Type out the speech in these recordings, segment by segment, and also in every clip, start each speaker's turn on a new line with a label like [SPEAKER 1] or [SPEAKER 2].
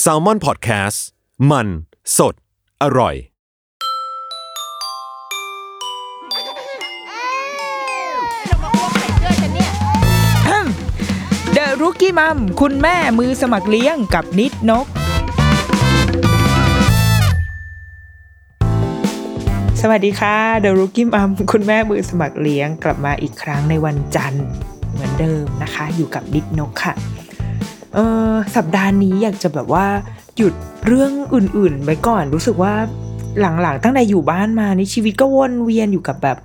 [SPEAKER 1] แซลมอนพอดแคสต์มัน สด อร่อย
[SPEAKER 2] เดอะรุกี้มัมคุณแม่มือสมัครเลี้ยงกับนิดนก สวัสดีค่ะเดอะรุกี้มัมคุณแม่มือสมัครเลี้ยงกลับมาอีกครั้งในวันจันทร์เหมือนเดิมนะคะ อยู่กับนิดนกค่ะ เออสัปดาห์นี้อยากจะแบบว่าหยุดเรื่องอื่นๆไว้ก่อน รู้สึกว่าหลังๆตั้งแต่อยู่บ้านมานี่ชีวิตก็วนเวียนอยู่กับแบบ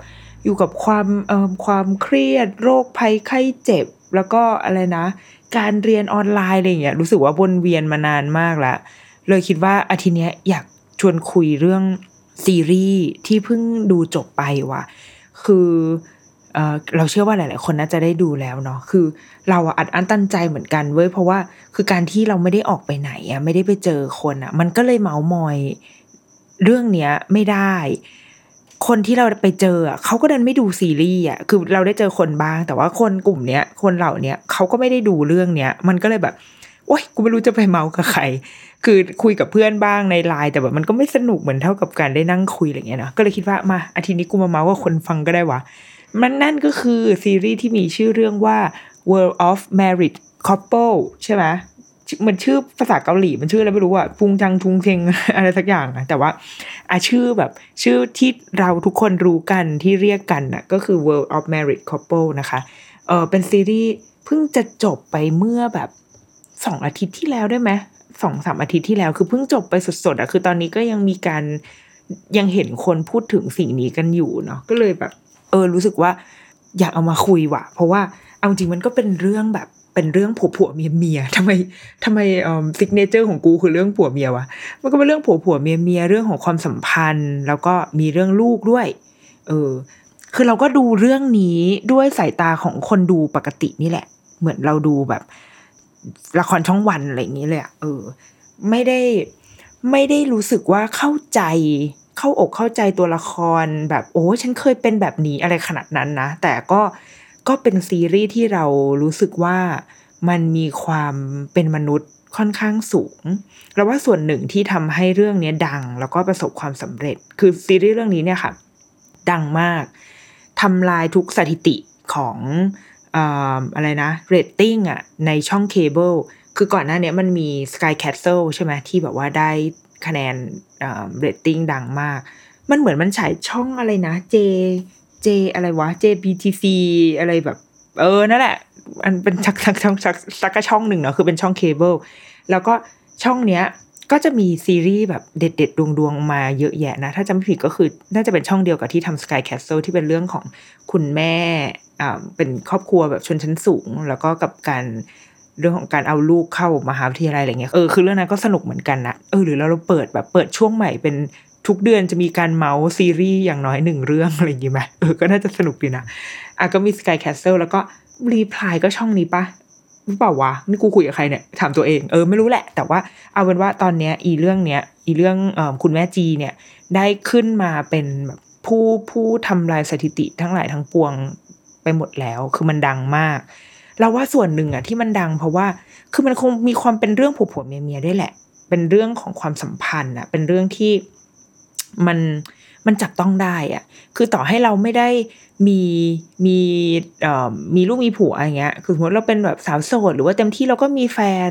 [SPEAKER 2] อยู่กับความเอ่อความเครียด โรคภัยไข้เจ็บ แล้วก็อะไรนะ การเรียนออนไลน์อะไรอย่างเงี้ยรู้สึกว่าวนเวียนมานานมากล้วเลยคิดว่าอาทิตย์เนี้ยอยากชวนคุยเรื่องซีรีส์ที่เพิ่งดูจบไปว่ะ คือ เราเชื่อว่าหลาย ๆ คนน่าจะได้ดูแล้วเนาะคือเราอัดอั้นตันใจเหมือนกันเว้ยเพราะว่าคือการที่เราไม่ได้ออกไปไหนอะไม่ได้ไปเจอคนอะมันก็เลยเมาส์มอยเรื่องเนี้ยไม่ได้ คนที่เราไปเจออะเขาก็ดันไม่ดูซีรีส์อะคือเราได้เจอคนบ้าง แต่ว่าคนกลุ่มเนี้ยคนเหล่าเนี้ยเขาก็ไม่ได้ดูเรื่องเนี้ย มันก็เลยแบบโอ๊ยกูไม่รู้จะไปเมาส์กับใคร คือคุยกับเพื่อนบ้างในไลน์แต่แบบมันก็ไม่สนุกเหมือนเท่ากับการได้นั่งคุยอะไรเงี้ยเนาะก็เลยคิดว่ามาอาทิตย์นี้กูมาเมาส์กับคนฟังก็ได้วะ มันนั่นก็คือซีรีส์ที่มีชื่อเรื่องว่า World of Married Couple ใช่ไหมมันชื่อภาษาเกาหลีมันชื่ออะไรไม่รู้อะพุงจังทุงเชงอะไรสักอย่างอะแต่ว่าอาชื่อแบบชื่อที่เราทุกคนรู้กันที่เรียกกันอะก็คือ World of Married Couple นะคะเออเป็นซีรีส์เพิ่งจะจบไปเมื่อแบบสองอาทิตย์ที่แล้วได้ไหมสองสามอาทิตย์ที่แล้วคือเพิ่งจบไปสดๆอะคือตอนนี้ก็ยังมีการยังเห็นคนพูดถึงสิ่งนี้กันอยู่เนาะก็เลยแบบ เออรู้สึกว่าอยากเอามาคุยว่ะ เพราะว่าเอาจริงมันก็เป็นเรื่องแบบเป็นเรื่องผัวผัวเมียเมียทำไมทำไมเอ่อ signature ของกูคือเรื่องผัวเมียวะมันก็เป็นเรื่องผัวผัวเมียเมียเรื่องของความสัมพันธ์ แล้วก็มีเรื่องลูกด้วย เออ คือเราก็ดูเรื่องนี้ด้วยสายตาของคนดูปกตินี่แหละ เหมือนเราดูแบบ ละครช่องวันอะไรอย่างนี้เลยอะเออ ไม่ได้ไม่ได้รู้สึกว่าเข้าใจ เข้าอกเข้าใจตัวละครแบบโอ้ฉันเคยเป็นแบบนี้อะไรขนาดนั้นนะ แต่ก็ก็เป็นซีรีส์ที่เรารู้สึกว่ามันมีความเป็นมนุษย์ค่อนข้างสูงแล้วว่าส่วนหนึ่งที่ทำให้เรื่องนี้ดัง แล้วก็ประสบความสำเร็จ คือซีรีส์เรื่องนี้เนี่ยค่ะ ดังมากทำลายทุกสถิติของอะไรนะเรตติ้งอะในช่องเคเบิลคือก่อนหน้านี้มันมี Sky Castle ใช่ไหมที่แบบว่าได้ คะแนนเรตติ้งดังมาก มันเหมือนมันฉายช่องอะไรนะ J J อะไรวะ JBTC อะไรแบบ เออ นั่นแหละ อันเป็นสักสักช่องสักสักช่องหนึ่งเนาะคือเป็นช่องเคเบิลแล้วก็ช่องเนี้ยก็จะมีซีรีส์แบบเด็ดเด็ดดวงดวงมาเยอะแยะนะ ถ้าจำไม่ผิดก็คือ น่าจะเป็นช่องเดียวกับที่ทำ Sky Castle ที่เป็นเรื่องของคุณแม่อ่าเป็นครอบครัวแบบชนชั้นสูง แล้วก็กับการ เรื่องของการเอาลูกเข้ามหาวิทยาลัยอะไรเงี้ยเออคือเรื่องนั้นก็สนุกเหมือนกันนะเออหรือเราเราเปิดแบบเปิดช่วงใหม่เป็นทุกเดือนจะมีการเมาส์ซีรีส์อย่างน้อยหนึ่งเรื่องอะไรอย่างงี้ไหมเออก็น่าจะสนุกดีนะอะก็มี Sky Castle แล้วก็รีพลายก็ช่องนี้ปะหรือเปล่าวะนี่กูคุยกับใครเนี่ยถามตัวเองเออไม่รู้แหละ แต่ว่าเอาเป็นว่าตอนเนี้ยอีเรื่องเนี้ยอีเรื่องออคุณแม่จีเนี่ยได้ขึ้นมาเป็นแบบผู้ผู้ทำลายสถิติทั้งหลายทั้งปวงไปหมดแล้ว คือมันดังมาก เราว่าส่วนหนึ่งอะที่มันดังเพราะว่า คือมันคงมีความเป็นเรื่องผัวผัวเมียเมียด้วยแหละ เป็นเรื่องของความสัมพันธ์อะเป็นเรื่องที่มันมันจับต้องได้อะคือต่อให้เราไม่ได้มีมีเอ่อมีลูกมีผัวอย่างเงี้ย คือสมมติเราเป็นแบบสาวโสดหรือว่าเต็มที่เราก็มีแฟน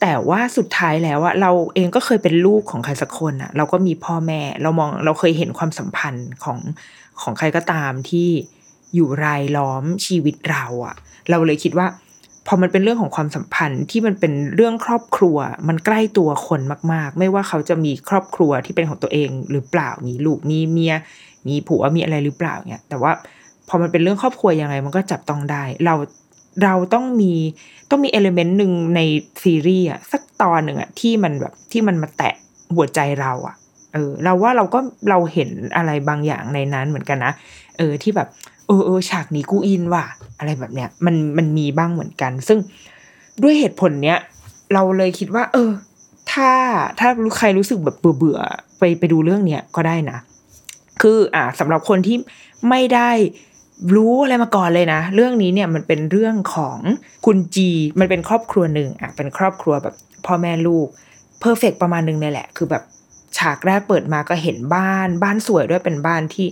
[SPEAKER 2] แต่ว่าสุดท้ายแล้วอะเราเองก็เคยเป็นลูกของใครสักคนอะเราก็มีพ่อแม่ เรามองเราเคยเห็นความสัมพันธ์ของของใครก็ตามที่ อยู่รายล้อมชีวิตเราอะเราเลยคิดว่า พอมันเป็นเรื่องของความสัมพันธ์ที่มันเป็นเรื่องครอบครัว มันใกล้ตัวคนมาก ๆ ไม่ว่าเขาจะมีครอบครัวที่เป็นของตัวเองหรือเปล่ามีลูกมีเมีย มีผัวมีอะไรหรือเปล่าเนี่ยแต่ว่าพอมันเป็นเรื่องครอบครัวยังไง มันก็จับต้องได้ เราเราต้องมีต้องมีเอลเมนต์หนึ่งในซีรีส์อะสักตอนหนึ่งอะที่มันแบบที่มันมาแตะหัวใจเราอะเออเราว่าเราก็เราเห็นอะไรบางอย่างในนั้นเหมือนกันนะเออที่แบบ ออเออฉากนี้กูอินว่ะ อะไรแบบเนี้ยมันมันมีบ้างเหมือนกัน ซึ่งด้วยเหตุผลเนี้ย เราเลยคิดว่า เออ ถ้าถ้าใครรู้สึกแบบเบื่อเบื่อไปไปดูเรื่องเนี้ยก็ได้นะ คืออ่าสำหรับคนที่ไม่ได้รู้อะไรมาก่อนเลยนะ เรื่องนี้เนี่ยมันเป็นเรื่องของคุณจีมันเป็นครอบครัวหนึ่งอะเป็นครอบครัวแบบพ่อแม่ลูกเพอร์เฟกประมาณนึงเลยแหละ คือแบบฉากแรกเปิดมาก็เห็นบ้าน บ้านสวยด้วยเป็นบ้านที่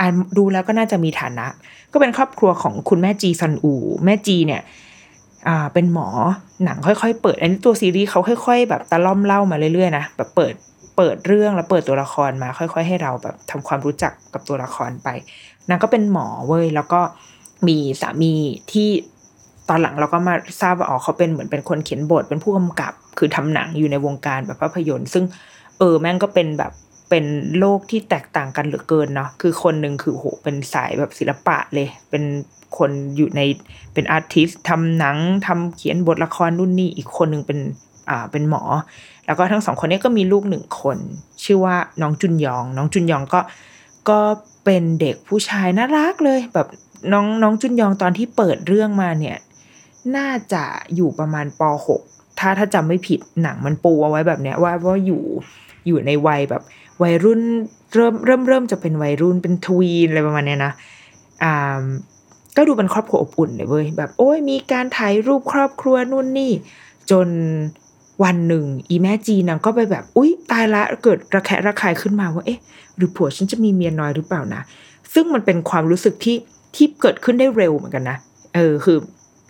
[SPEAKER 2] อ่านดูแล้วก็น่าจะมีฐานะ ก็เป็นครอบครัวของคุณแม่จีซันอู แม่จีเนี่ยอ่าเป็นหมอหนังค่อยๆ เปิด อันนี้ตัวซีรีส์เขาค่อย ๆ แบบตะล่อมเล่ามาเรื่อยๆนะแบบเปิดเปิดเรื่องแล้วเปิดตัวละครมา ค่อย ๆ ให้เราแบบทำความรู้จักกับตัวละครไปนางก็เป็นหมอเว้ยแล้วก็มีสามีที่ตอนหลังเราก็มาทราบว่าอ๋อเขาเป็นเหมือนเป็นคนเขียนบทเป็นผู้กำกับ คือทำหนังอยู่ในวงการแบบภาพยนตร์ ซึ่งเออแม่งก็เป็นแบบ เป็นโลกที่แตกต่างกันเหลือเกินเนาะคือคนหนึ่งคือโหเป็นสายแบบศิลปะเลย เป็นคนอยู่ในเป็นอาร์ติสทำหนังทำเขียนบทละครนู่นนี่อีกคนหนึ่งเป็นอ่าเป็นหมอ แล้วก็ทั้งสองคนนี้ก็มีลูกหนึ่งคน ชื่อว่าน้องจุนยอง น้องจุนยองก็ก็เป็นเด็กผู้ชายน่ารักเลย แบบน้องน้องจุนยองตอนที่เปิดเรื่องมาเนี่ย น่าจะอยู่ประมาณป .6 ถ้าถ้าจำไม่ผิดหนังมันปูเอาไว้แบบเนี้ยว่าว่าอยู่อยู่ในวัยแบบ วัยรุ่นเริ่มเริ่มเริ่มจะเป็นวัยรุ่นเป็นทวีนอะไรประมาณเนี้ยนะอ่าก็ดูเป็นครอบครัวอบอุ่นเลยเว้ยแบบโอ้ยมีการถ่ายรูปครอบครัวนู่นนี่จนวันหนึ่ง อีแม่จีนางก็ไปแบบอุ๊ยตายละเกิดระแคะระคายขึ้นมาว่าเอ๊ะ หรือผัวฉันจะมีเมียน้อยหรือเปล่านะซึ่งมันเป็นความรู้สึกที่ที่เกิดขึ้นได้เร็วเหมือนกันนะเออคือ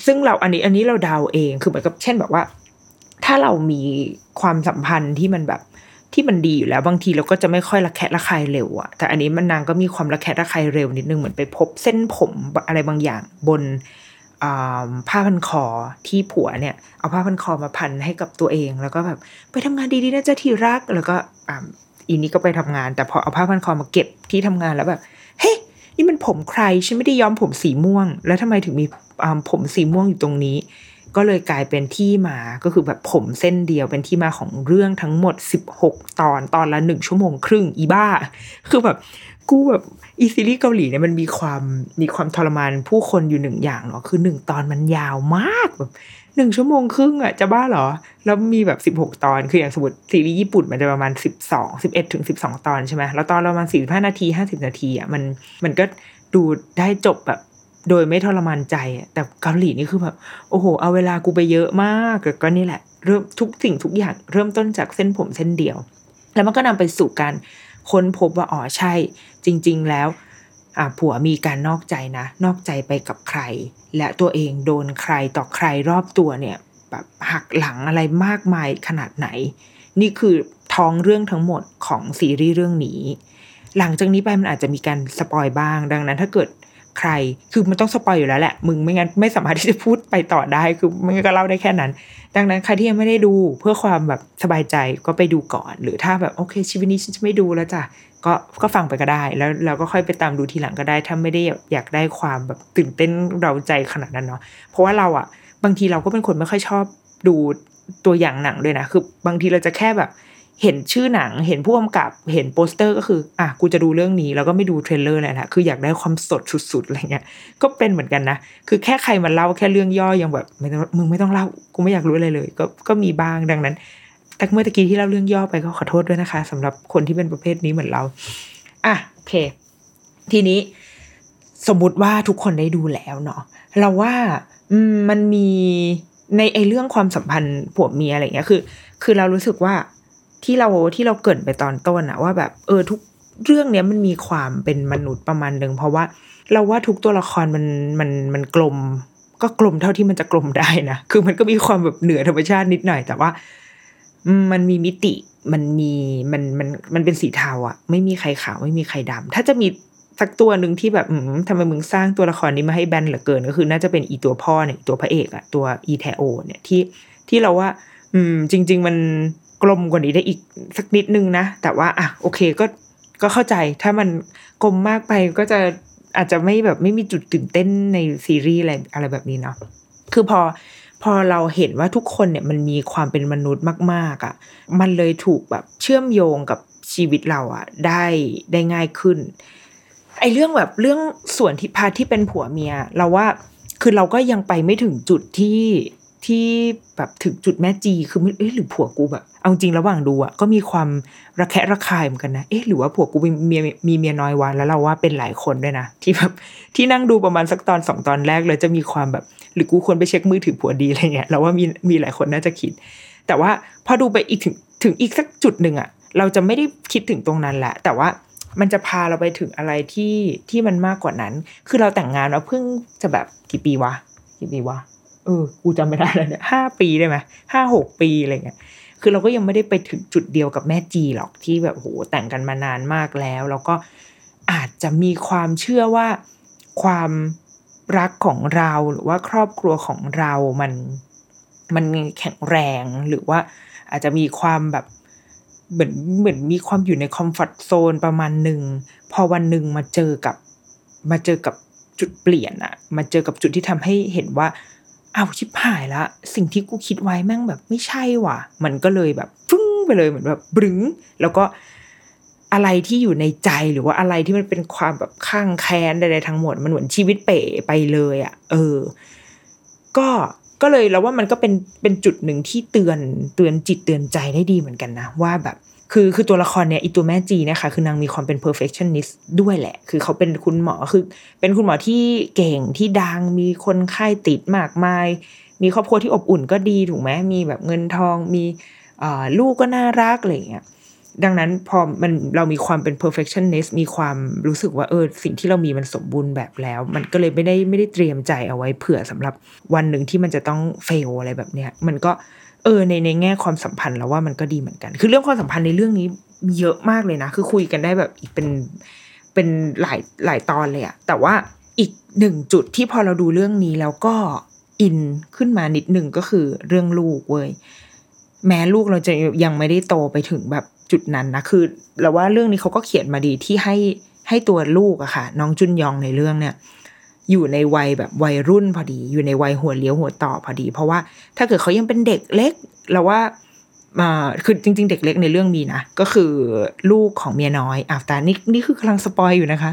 [SPEAKER 2] ซึ่งเราอันนี้อันนี้เราเดาเองคือเหมือนกับเช่นแบบว่า ถ้าเรามีความสัมพันธ์ที่มันแบบ ที่มันดีอยู่แล้วบางทีเราก็จะไม่ค่อยระแคะระคายเร็วอะแต่อันนี้มันนางก็มีความระแคะระคายเร็วนิดนึงเหมือนไปพบเส้นผมอะไรบางอย่างบนผ้าพันคอที่ผัวเนี่ยเอาผ้าพันคอมาพันให้กับตัวเอง แล้วก็แบบไปทำงานดีๆนะจ๊ะที่รักแล้วก็อีนี้ก็ไปทำงาน แต่พอเอาผ้าพันคอมาเก็บที่ทำงานแล้วแบบเฮ้ยนี่มันผมใครฉันไม่ได้ย้อมผมสีม่วง แล้วทำไมถึงมีผมสีม่วงอยู่ตรงนี้ ก็เลยกลายเป็นที่มาก็คือแบบผมเส้นเดียวเป็นที่มาของเรื่องทั้งหมด 16 ตอนตอนละหนึ่งชั่วโมงครึ่งอีบ้า คือแบบกูแบบอีซีรีส์เกาหลีเนี่ยมันมีความมีความทรมานผู้คนอยู่หนึ่งอย่างเนาะคือหนึ่งตอนมันยาวมากแบบหนึ่งชั่วโมงครึ่งอะจะบ้าเหรอ แล้วมีแบบสิบหกตอนคืออย่างสมมติซีรีส์ญี่ปุ่นมันจะประมาณสิบสองสิบเอ็ดถึงสิบสองตอนใช่ไหมแล้วตอนประมาณสี่ห้านาทีห้าสิบนาทีอะมันมันก็ดูได้จบแบบ โดยไม่ทรมานใจแต่เกาหลีนี่คือแบบโอ้โห เอาเวลากูไปเยอะมากก็นี่แหละเริ่มทุกสิ่งทุกอย่างเริ่มต้นจากเส้นผมเส้นเดียว แล้วมันก็นำไปสู่การค้นพบว่าอ๋อใช่ จริง ๆ แล้วผัวมีการนอกใจนะ นอกใจไปกับใคร และตัวเองโดนใครต่อใครรอบตัวเนี่ยแบบหักหลังอะไรมากมายขนาดไหน นี่คือท้องเรื่องทั้งหมดของซีรีส์เรื่องนี้ หลังจากนี้ไปมันอาจจะมีการ spoil บ้าง ดังนั้นถ้าเกิด ใคร คือมันต้อง spoil อยู่แล้วแหละ มึงไม่งั้นไม่สามารถที่จะพูดไปต่อได้ คือมันก็เล่าได้แค่นั้น ดังนั้นใครที่ยังไม่ได้ดูเพื่อความแบบสบายใจก็ไปดูก่อน หรือถ้าแบบโอเค ชีวิตนี้ฉันจะไม่ดูแล้วจ้ะ ก็ก็ฟังไปก็ได้ แล้วเราก็ค่อยไปตามดูทีหลังก็ได้ ถ้าไม่ได้อยากได้ความแบบตื่นเต้นเร้าใจขนาดนั้นเนาะ เพราะว่าเราอะบางทีเราก็เป็นคนไม่ค่อยชอบดูตัวอย่างหนังด้วยนะ คือบางทีเราจะแค่แบบ เห็นชื่อหนังเห็นผู้กำกับเห็นโปสเตอร์ก็คืออะกูจะดูเรื่องนี้แล้วก็ไม่ดู trailer เลยนะคืออยากได้ความสดสุดๆอะไรเงี้ยก็เป็นเหมือนกันนะ คือแค่ใครมาเล่าแค่เรื่องย่อยังแบบไม่ต้องมึงไม่ต้องเล่ากูไม่อยากรู้อะไรเลย ก็ก็มีบ้างดังนั้นแต่เมื่อตะกี้ที่เล่าเรื่องย่อไปก็ขอโทษด้วยนะคะสำหรับคนที่เป็นประเภทนี้เหมือนเราอะโอเค ทีนี้สมมุติว่าทุกคนได้ดูแล้วเนาะเราว่ามันมีในไอเรื่องความสัมพันธ์ผัวเมียอะไรเงี้ยคือ คือเรารู้สึกว่า ที่เราที่เราเกิดไปตอนต้นอะว่าแบบเออทุกเรื่องเนี้ยมันมีความเป็นมนุษย์ประมาณหนึ่งเพราะว่าเราว่าทุกตัวละครมันมันมันกลม ก็กลมเท่าที่มันจะกลมได้นะคือมันก็มีความแบบเหนือธรรมชาตินิดหน่อย แต่ว่ามันมีมิติมันมีมันมันมันเป็นสีเทาอะไม่มีใครขาวไม่มีใครดำถ้าจะมีสักตัวหนึ่งที่แบบอืมทำไมมึงสร้างตัวละครนี้มาให้แบนเหลือเกิน ก็คือ น่าจะเป็นอีตัวพ่อเนี่ยตัวพระเอกอะตัวอีเทโอ เนี่ยที่ที่เราว่า อืม จริง ๆ มัน กลมกว่านี้ได้อีกสักนิดนึงนะ แต่ว่าอะโอเคก็ก็เข้าใจถ้ามันกลมมากไปก็จะอาจจะไม่แบบไม่มีจุดตื่นเต้นในซีรีส์อะไรอะไรแบบนี้เนาะคือพอพอเราเห็นว่าทุกคนเนี่ยมันมีความเป็นมนุษย์มาก ๆอะ่ะมันเลยถูกแบบเชื่อมโยงกับชีวิตเราอะ่ะได้ได้ง่ายขึ้นไอเรื่องแบบเรื่องส่วนที่พาที่เป็นผัวเมีย เราว่าคือเราก็ยังไปไม่ถึงจุดที่ ที่แบบถึงจุดแม่จีคือไม่เอ๊ะหรือผัวกูแบบเอาจริงระหว่างดูอะก็มีความระแคะระคายเหมือนกันนะเอ๊ะหรือว่าผัวกูมีเมียมีเมียน้อยวะแล้วเราว่าเป็นหลายคนด้วยนะที่แบบที่นั่งดูประมาณสักตอนสองตอนแรกเลยจะมีความแบบ หรือกูควรไปเช็คมือถือผัวดีอะไรเงี้ยเราว่ามีมีหลายคนน่าจะคิด แต่ว่าพอดูไปอีกถึงถึงอีกสักจุดหนึ่งอะ เราจะไม่ได้คิดถึงตรงนั้นแหละแต่ว่ามันจะพาเราไปถึงอะไรที่ที่มันมากกว่านั้น คือเราแต่งงานมาเพิ่งจะแบบกี่ปีวะกี่ปีวะ เออกูจำไม่ได้แล้วเนี่ยห้าปีได้ไหมห้าหกปีอะไรเงี้ยคือเราก็ยังไม่ได้ไปถึงจุดเดียวกับแม่จีหรอกที่แบบโหแต่งกันมานานมากแล้ว แล้วก็อาจจะมีความเชื่อว่าความรักของเราหรือว่าครอบครัวของเรามันมันแข็งแรงหรือว่าอาจจะมีความแบบเหมือนเหมือนมีความอยู่ในคอมฟอร์ทโซนประมาณหนึ่งพอวันหนึ่งมาเจอกับมาเจอกับจุดเปลี่ยนอะมาเจอกับจุดที่ทำให้เห็นว่า เอาชิบหายละ สิ่งที่กูคิดไว้แม่งแบบไม่ใช่ว่ะ มันก็เลยแบบฟึ้งไปเลยเหมือนแบบบึ้ง แล้วก็อะไรที่อยู่ในใจหรือว่าอะไรที่มันเป็นความแบบข้างแค้นใดๆทั้งหมด มันเหมือนชีวิตเป๋ไปเลยอะ่ะ เออ ก็ก็เลยแล้วว่ามันก็เป็นเป็นจุดหนึ่งที่เตือนเตือนจิตเตือนใจได้ดีเหมือนกันนะ ว่าแบบ คือคือตัวละครเนี่ยอีตัวแม่จีนะคะคือนางมีความเป็น perfectionist ด้วยแหละ คือเขาเป็นคุณหมอคือเป็นคุณหมอที่เก่งที่ดังมีคนไข้ติดมากมาย มีครอบครัวที่อบอุ่นก็ดีถูกไหมมีแบบเงินทองมีลูกก็น่ารักอะไรอย่างเงี้ยดังนั้นพอมันเรามีความเป็น perfectionist มีความรู้สึกว่าเออสิ่งที่เรามีมันสมบูรณ์แบบแล้ว มันก็เลยไม่ได้ไม่ได้เตรียมใจเอาไว้เผื่อสำหรับวันหนึ่งที่มันจะต้องเฟลอะไรแบบเนี้ยมันก็ เออในในแง่ความสัมพันธ์แล้วว่ามันก็ดีเหมือนกัน คือเรื่องความสัมพันธ์ในเรื่องนี้เยอะมากเลยนะ คือคุยกันได้แบบอีกเป็นเป็นหลายหลายตอนเลยอะแต่ว่าอีกหนึ่งจุดที่พอเราดูเรื่องนี้แล้วก็อินขึ้นมานิดหนึ่งก็คือเรื่องลูกเว้ยแม้ลูกเราจะยังไม่ได้โตไปถึงแบบจุดนั้นนะคือเราว่าเรื่องนี้เขาก็เขียนมาดีที่ให้ให้ตัวลูกอะค่ะ น้องจุนยองในเรื่องเนี่ย อยู่ในวัยแบบวัยรุ่นพอดี อยู่ในวัยหัวเลี้ยวหัวต่อพอดี เพราะว่าถ้าเกิดเขายังเป็นเด็กเล็กเราว่ามาคือจริง ๆ เด็กเล็กในเรื่องมีนะ ก็คือลูกของเมียน้อยอะแต่นี่นี่คือกำลังสปอยอยู่นะคะ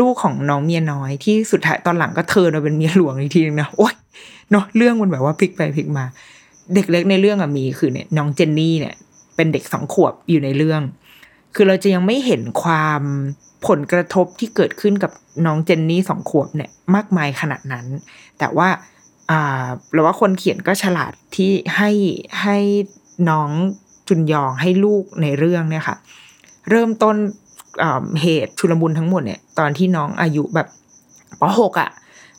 [SPEAKER 2] ลูกของน้องเมียน้อยที่สุดท้ายตอนหลังก็เธอมาเป็นเมียหลวงอีกทีนึงนะโอ๊ยเนาะเรื่องมันแบบว่าพลิกไปพลิกมา เด็กเล็กในเรื่องอะมีคือเนี่ยน้องเจนนี่เนี่ย เป็นเด็กสองขวบอยู่ในเรื่อง คือเราจะยังไม่เห็นความ ผลกระทบที่เกิดขึ้นกับน้องเจนนี่สองขวบเนี่ยมากมายขนาดนั้น แต่ว่าอ่าเราว่าคนเขียนก็ฉลาดที่ให้ให้น้องจุนยองให้ลูกในเรื่องเนี่ยค่ะ เริ่มต้นเหตุชุลมุนทั้งหมดเนี่ยตอนที่น้องอายุแบบปหกอะ่ะ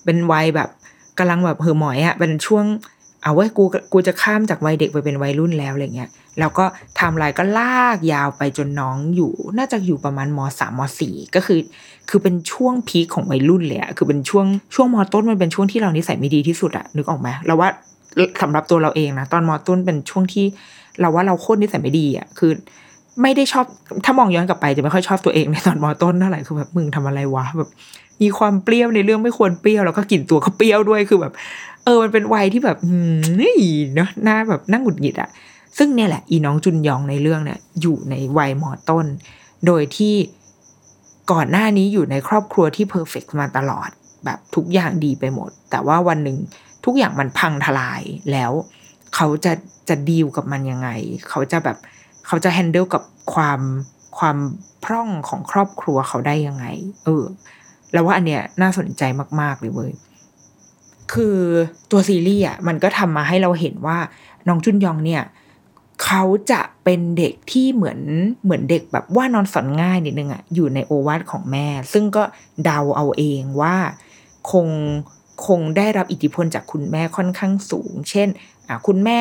[SPEAKER 2] เป็นวัยแบบกำลังแบบเหอหมอยอะ่ะเป็นช่วง เอาไว้กูกูจะข้ามจากวัยเด็กไปเป็นวัยรุ่นแล้วอะไรเงี้ยแล้วก็ทำลายก็ลากยาวไปจนน้องอยู่ น่าจะอยู่ประมาณมสามมสี่ก็คือ คือเป็นช่วงพีคของวัยรุ่นเลยอะคือเป็นช่วงช่วงมต้นมันเป็นช่วงที่เรานิสัยไม่ดีที่สุดอะนึกออกไหมเราว่าสำหรับตัวเราเองนะตอนมต้นเป็นช่วงที่ เราว่าเราโคตรนิสัยไม่ดีอะคือไม่ได้ชอบถ้ามองย้อนกลับไปจะไม่ค่อยชอบตัวเองในตอนมต้นเท่าไหร่คือแบบมึงทำอะไรวะแบบมีความเปรี้ยวในเรื่องไม่ควรเปรี้ยวแล้วก็กลิ่นตัวก็เปรี้ยวด้วยคือแบบ เออมันเป็นวัยที่แบบนี่เนาะหน้าแบบนั่งหงุดหงิดอะซึ่งเนี่ยแหละ อีน้องจุนยองในเรื่องเนี่ยอยู่ในวัยมอต้น โดยที่ก่อนหน้านี้อยู่ในครอบครัวที่เพอร์เฟกมาตลอด แบบทุกอย่างดีไปหมด แต่ว่าวันหนึ่งทุกอย่างมันพังทลายแล้ว เขาจะจะดีลกับมันยังไง เขาจะแบบเขาจะแฮนเดิลกับความความพร่องของครอบครัวเขาได้ยังไง เออ แล้วว่าอันเนี้ยน่าสนใจมาก ๆ เลยเว้ย คือตัวซีรีส์อะมันก็ทำมาให้เราเห็นว่าน้องจุนยองเนี่ยเขาจะเป็นเด็กที่เหมือนเหมือนเด็กแบบว่านอนสอนง่ายนิดนึงอะอยู่ในโอวาทของแม่ ซึ่งก็เดาเอาเองว่าคงคงได้รับอิทธิพลจากคุณแม่ค่อนข้างสูง เช่นอะคุณแม่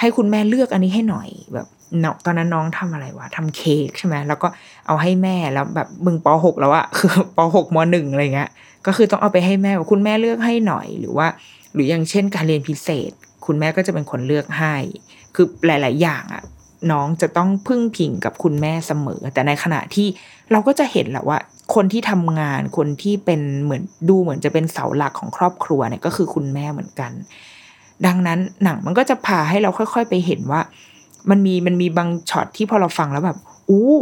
[SPEAKER 2] ให้คุณแม่เลือกอันนี้ให้หน่อยแบบเนาะตอนนั้นน้องทำอะไรวะทำเค้กใช่ไหมแล้วก็เอาให้แม่แล้วแบบมึงปหกแล้วอะคือปหกมหนึ่งอะไรเงี้ย ก็คือต้องเอาไปให้แม่ว่าคุณแม่เลือกให้หน่อย หรือว่า หรืออย่างเช่นการเรียนพิเศษ คุณแม่ก็จะเป็นคนเลือกให้ คือหลาย ๆ อย่างอะน้องจะต้องพึ่งพิงกับคุณแม่เสมอ แต่ในขณะที่เราก็จะเห็นแหละว่า คนที่ทำงานคนที่เป็นเหมือนดูเหมือนจะเป็นเสาหลักของครอบครัวเนี่ยก็คือคุณแม่เหมือนกัน ดังนั้นหนังมันก็จะพาให้เราค่อย ๆ ไปเห็นว่า มันมีมันมีบางช็อตที่พอเราฟังแล้วแบบ อู้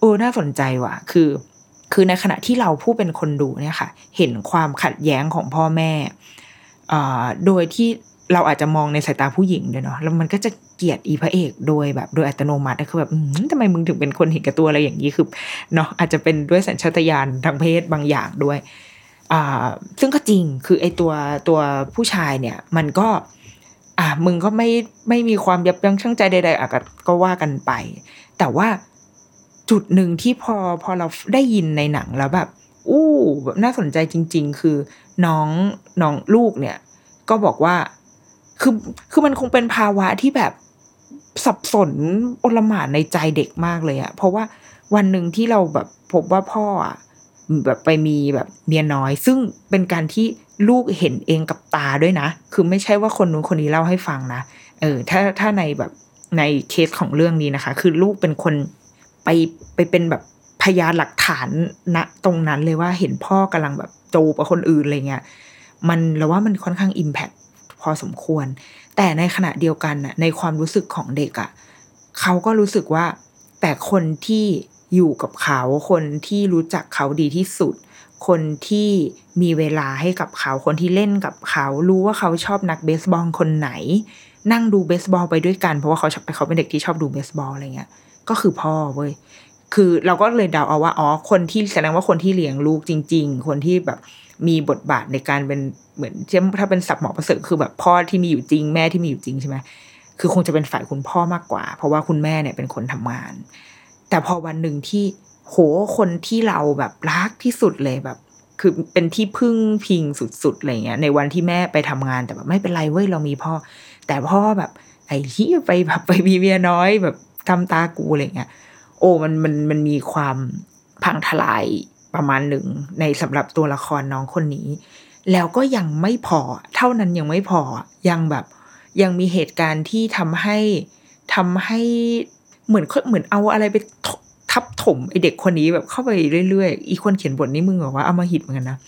[SPEAKER 2] เออน่าสนใจว่ะ คือ คือในขณะที่เราผู้เป็นคนดูเนี่ยค่ะ เห็นความขัดแย้งของพ่อแม่โดยที่เราอาจจะมองในสายตาผู้หญิงด้วยเนาะแล้วมันก็จะเกลียดอีพระเอกโดยแบบโดยอัตโนมัติคือแบบทำไมมึงถึงเป็นคนเห็นกับตัวอะไรอย่างนี้คือเนาะอาจจะเป็นด้วยสัญชาตญาณทางเพศบางอย่างด้วยอ่าซึ่งก็จริงคือไอตัวตัวผู้ชายเนี่ย มันก็ อ่ามึงก็ไม่ไม่มีความยับยั้งชั่งใจใดๆอะก็ว่ากันไป แต่ว่า จุดหนึ่งที่พอพอเราได้ยินในหนังแล้วแบบ อู้แบบน่าสนใจจริง ๆ คือน้องน้องลูกเนี่ย ก็บอกว่าคือคือมันคงเป็นภาวะที่แบบสับสนอลหม่านในใจเด็กมากเลยอะเพราะว่าวันหนึ่งที่เราแบบพบว่าพ่ออะแบบไปมีแบบเมียน้อย ซึ่งเป็นการที่ลูกเห็นเองกับตาด้วยนะ คือไม่ใช่ว่าคนนู้นคนนี้เล่าให้ฟังนะ เออ ถ้าถ้าในแบบในเคสของเรื่องนี้นะคะ คือลูกเป็นคน ไปไปเป็นแบบพยานหลักฐานณตรงนั้นเลยว่าเห็นพ่อกำลังแบบโจกับคนอื่นอะไรเงี้ยมันเราว่ามันค่อนข้างอิมแพคพอสมควร แต่ในขณะเดียวกันน่ะในความรู้สึกของเด็กอะ่ะเขาก็รู้สึกว่าแต่คนที่อยู่กับเขาคนที่รู้จักเขาดีที่สุด คนที่มีเวลาให้กับเขา คนที่เล่นกับเขา รู้ว่าเขาชอบนักเบสบอลคนไหน นั่งดูเบสบอลไปด้วยกัน เพราะว่าเขาเขาเป็นเด็กที่ชอบดูเบสบอลอะไรเงี้ย ก็คือพ่อเว้ยคือเราก็เลยเดาเอาว่าอ๋อคนที่แสดงว่าคนที่เลี้ยงลูกจริง ๆ คนที่แบบมีบทบาทในการเป็นเหมือนเช่นถ้าเป็นศัพท์หมอประเสริฐคือแบบพ่อที่มีอยู่จริงแม่ที่มีอยู่จริงใช่ไหมคือคงจะเป็นฝ่ายคุณพ่อมากกว่า เพราะว่าคุณแม่เนี่ยเป็นคนทำงาน แต่พอวันหนึ่งที่โหคนที่เราแบบรักที่สุดเลยแบบ คือเป็นที่พึ่งพิงสุดๆอะไรเงี้ย ในวันที่แม่ไปทำงานแต่แบบไม่เป็นไรเว้ยเรามีพ่อ แต่พ่อแบบไอ้ที่ไปแบบไปมีเมียน้อยแบบ ทำตากูอะไรเงี้ยโอ้มันมันมันมีความพังทลายประมาณหนึ่งในสำหรับตัวละครน้องคนนี้ แล้วก็ยังไม่พอ เท่านั้นยังไม่พอยังแบบ ยังมีเหตุการณ์ที่ทำให้ทำให้เหมือนเหมือนเอาอะไรไปทับถมไอเด็กคนนี้แบบเข้าไปเรื่อยๆ อีคนเขียนบทนี้มึงบอกว่าเอามาหิดเหมือนกันนะ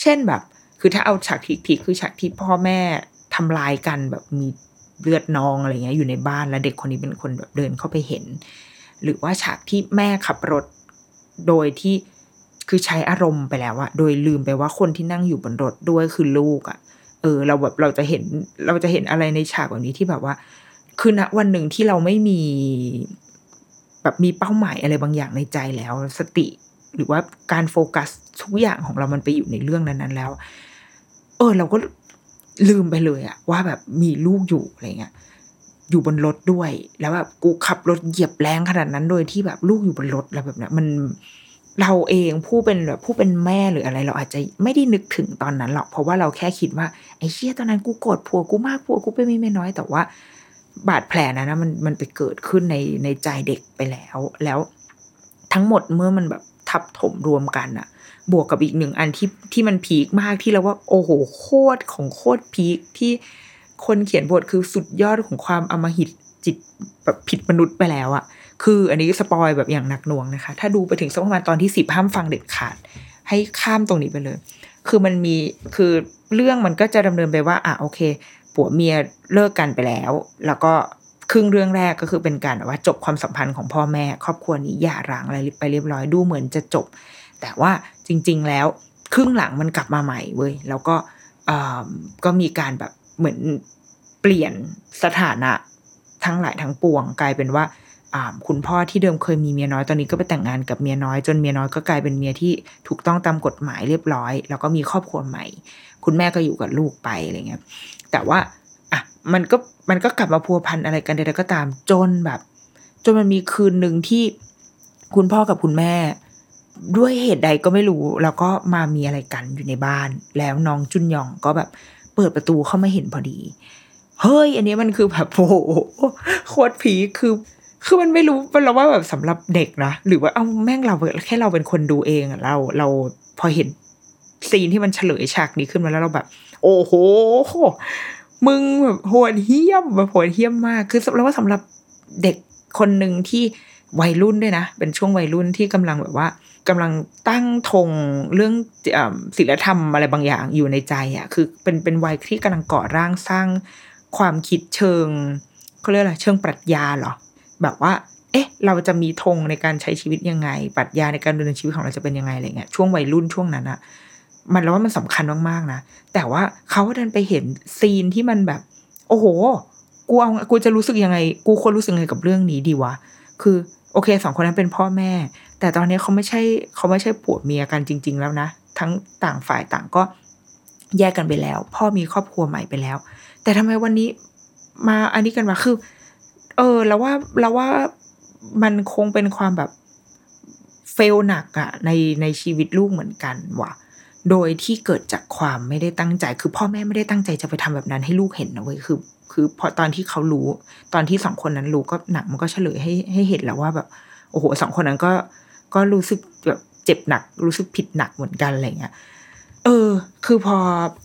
[SPEAKER 2] เช่นแบบ คือถ้าเอาฉากทีกๆคือฉากที่พ่อแม่ทำลายกันแบบมี เลือดนองอะไรเงี้ยอยู่ในบ้านแล้วเด็กคนนี้เป็นคนแบบเดินเข้าไปเห็น หรือว่าฉากที่แม่ขับรถโดยที่คือใช้อารมณ์ไปแล้วอะโดยลืมไปว่าคนที่นั่งอยู่บนรถด้วยคือลูกอะเออ เราแบบเราจะเห็นเราจะเห็นอะไรในฉากแบบนี้ที่แบบว่า คือณวันหนึ่งที่เราไม่มีแบบมีเป้าหมายอะไรบางอย่างในใจแล้ว สติ หรือว่าการโฟกัสทุกอย่างของเรามันไปอยู่ในเรื่องนั้นๆแล้ว เออ เราก็ ลืมไปเลยอะว่าแบบมีลูกอยู่อะไรเงี้ยอยู่บนรถด้วย แล้วแบบกูขับรถเหยียบแรงขนาดนั้นโดยที่แบบลูกอยู่บนรถแล้วแบบเนี้ยมันเราเองผู้เป็นแบบผู้เป็นแม่หรืออะไร เราอาจจะไม่ได้นึกถึงตอนนั้นหรอกเพราะว่าเราแค่คิดว่าไอ้เชี่ยตอนนั้นกูโกรธผัวกูมากผัวกูไปไมีเมียน้อย แต่ว่า บาดแผลนะนะมันมันไปเกิดขึ้นในในใจเด็กไปแล้ว แล้วทั้งหมดเมื่อมันแบบทับถมรวมกันอะ บวกกับอีกหนึ่งอันที่ที่มันพีคมากที่เราว่าโอ้โหโคตรของโคตรพีคที่คนเขียนบทคือสุดยอดของความอมหิตจิตแบบผิดมนุษย์ไปแล้วอะคืออันนี้สปอยแบบอย่างหนักหน่วงนะคะ ถ้าดูไปถึงสักประมาณตอนที่สิบห้ามฟังเด็ดขาด ให้ข้ามตรงนี้ไปเลย คือมันมีคือเรื่องมันก็จะดำเนินไปว่าอะโอเคผัวเมียเลิกกันไปแล้ว แล้วก็ครึ่งเรื่องแรกก็คือเป็นการว่าจบความสัมพันธ์ของพ่อแม่ ครอบครัวนี้หย่าร้างอะไรไปเรียบร้อยดูเหมือนจะจบ แต่ว่าจริง ๆ แล้วครึ่งหลังมันกลับมาใหม่เว้ยแล้วก็ก็มีการแบบเหมือนเปลี่ยนสถานะทั้งหลายทั้งปวง กลายเป็นว่าคุณพ่อที่เดิมเคยมีเมียน้อยตอนนี้ก็ไปแต่งงานกับเมียน้อย จนเมียน้อยก็กลายเป็นเมียที่ถูกต้องตามกฎหมายเรียบร้อย แล้วก็มีครอบครัวใหม่ คุณแม่ก็อยู่กับลูกไปอะไรเงี้ยแต่ว่าอะมันก็มันก็กลับมาพัวพันอะไรกันใดๆก็ตามจนแบบ จนมันมีคืนหนึ่งที่คุณพ่อกับคุณแม่ ด้วยเหตุใดก็ไม่รู้ แล้วก็มามีอะไรกันอยู่ในบ้าน แล้วน้องจุนยองก็แบบเปิดประตูเข้ามาเห็นพอดี เฮ้ย อันนี้มันคือแบบโอ้โหโคตรผีคือ คือมันไม่รู้เราว่าแบบสำหรับเด็กนะหรือว่าเอาแม่งเราแค่เราเป็นคนดูเองเราเราพอเห็นซีนที่มันเฉลยฉากนี้ขึ้นมาแล้วเราแบบ โอ้โหมึงแบบโหดเหี้ยมแบบโหดเหี้ยมมาก คือเราว่าสำหรับเด็กคนหนึ่งที่วัยรุ่นด้วยนะ เป็นช่วงวัยรุ่นที่กำลังแบบว่า กำลังตั้งธงเรื่องศิลธรรมอะไรบางอย่างอยู่ในใจอะคือเป็นเป็นวัยที่กำลังก่อร่างสร้างความคิดเชิงเขาเรียกอะไรเชิงปรัชญาเหรอแบบว่า เอ๊ะ เราจะมีธงในการใช้ชีวิตยังไง ปรัชญาในการดำเนินชีวิตของเราจะเป็นยังไงอะไรเงี้ยช่วงวัยรุ่นช่วงนั้นอะมันแล้วว่ามันสำคัญมากๆนะแต่ว่าเขาดันไปเห็นซีนที่มันแบบ โอ้โห กูเอากูจะรู้สึกยังไง กูควรรู้สึกยังไงกับเรื่องนี้ดีวะคือ โอเคสองคนนั้นเป็นพ่อแม่ แต่ตอนนี้เขาไม่ใช่เขาไม่ใช่ผัวเมียกันจริง ๆ แล้วนะ ทั้งต่างฝ่ายต่างก็แยกกันไปแล้ว พ่อมีครอบครัวใหม่ไปแล้ว แต่ทำไมวันนี้มาอันนี้กันวะคือ เออแล้วว่าแล้วว่ามันคงเป็นความแบบเฟลหนักอะในในชีวิตลูกเหมือนกันว่ะ โดยที่เกิดจากความไม่ได้ตั้งใจ คือพ่อแม่ไม่ได้ตั้งใจจะไปทำแบบนั้นให้ลูกเห็นนะเว้ยคือ คือพอตอนที่เขารู้ ตอนที่สองคนนั้นรู้ก็หนังมันก็เฉลยให้ให้เห็นแล้วว่าแบบโอ้โหสองคนนั้นก็ ก็รู้สึกแบบเจ็บหนัก รู้สึกผิดหนักเหมือนกันอะไรเงี้ยเออ คือพอ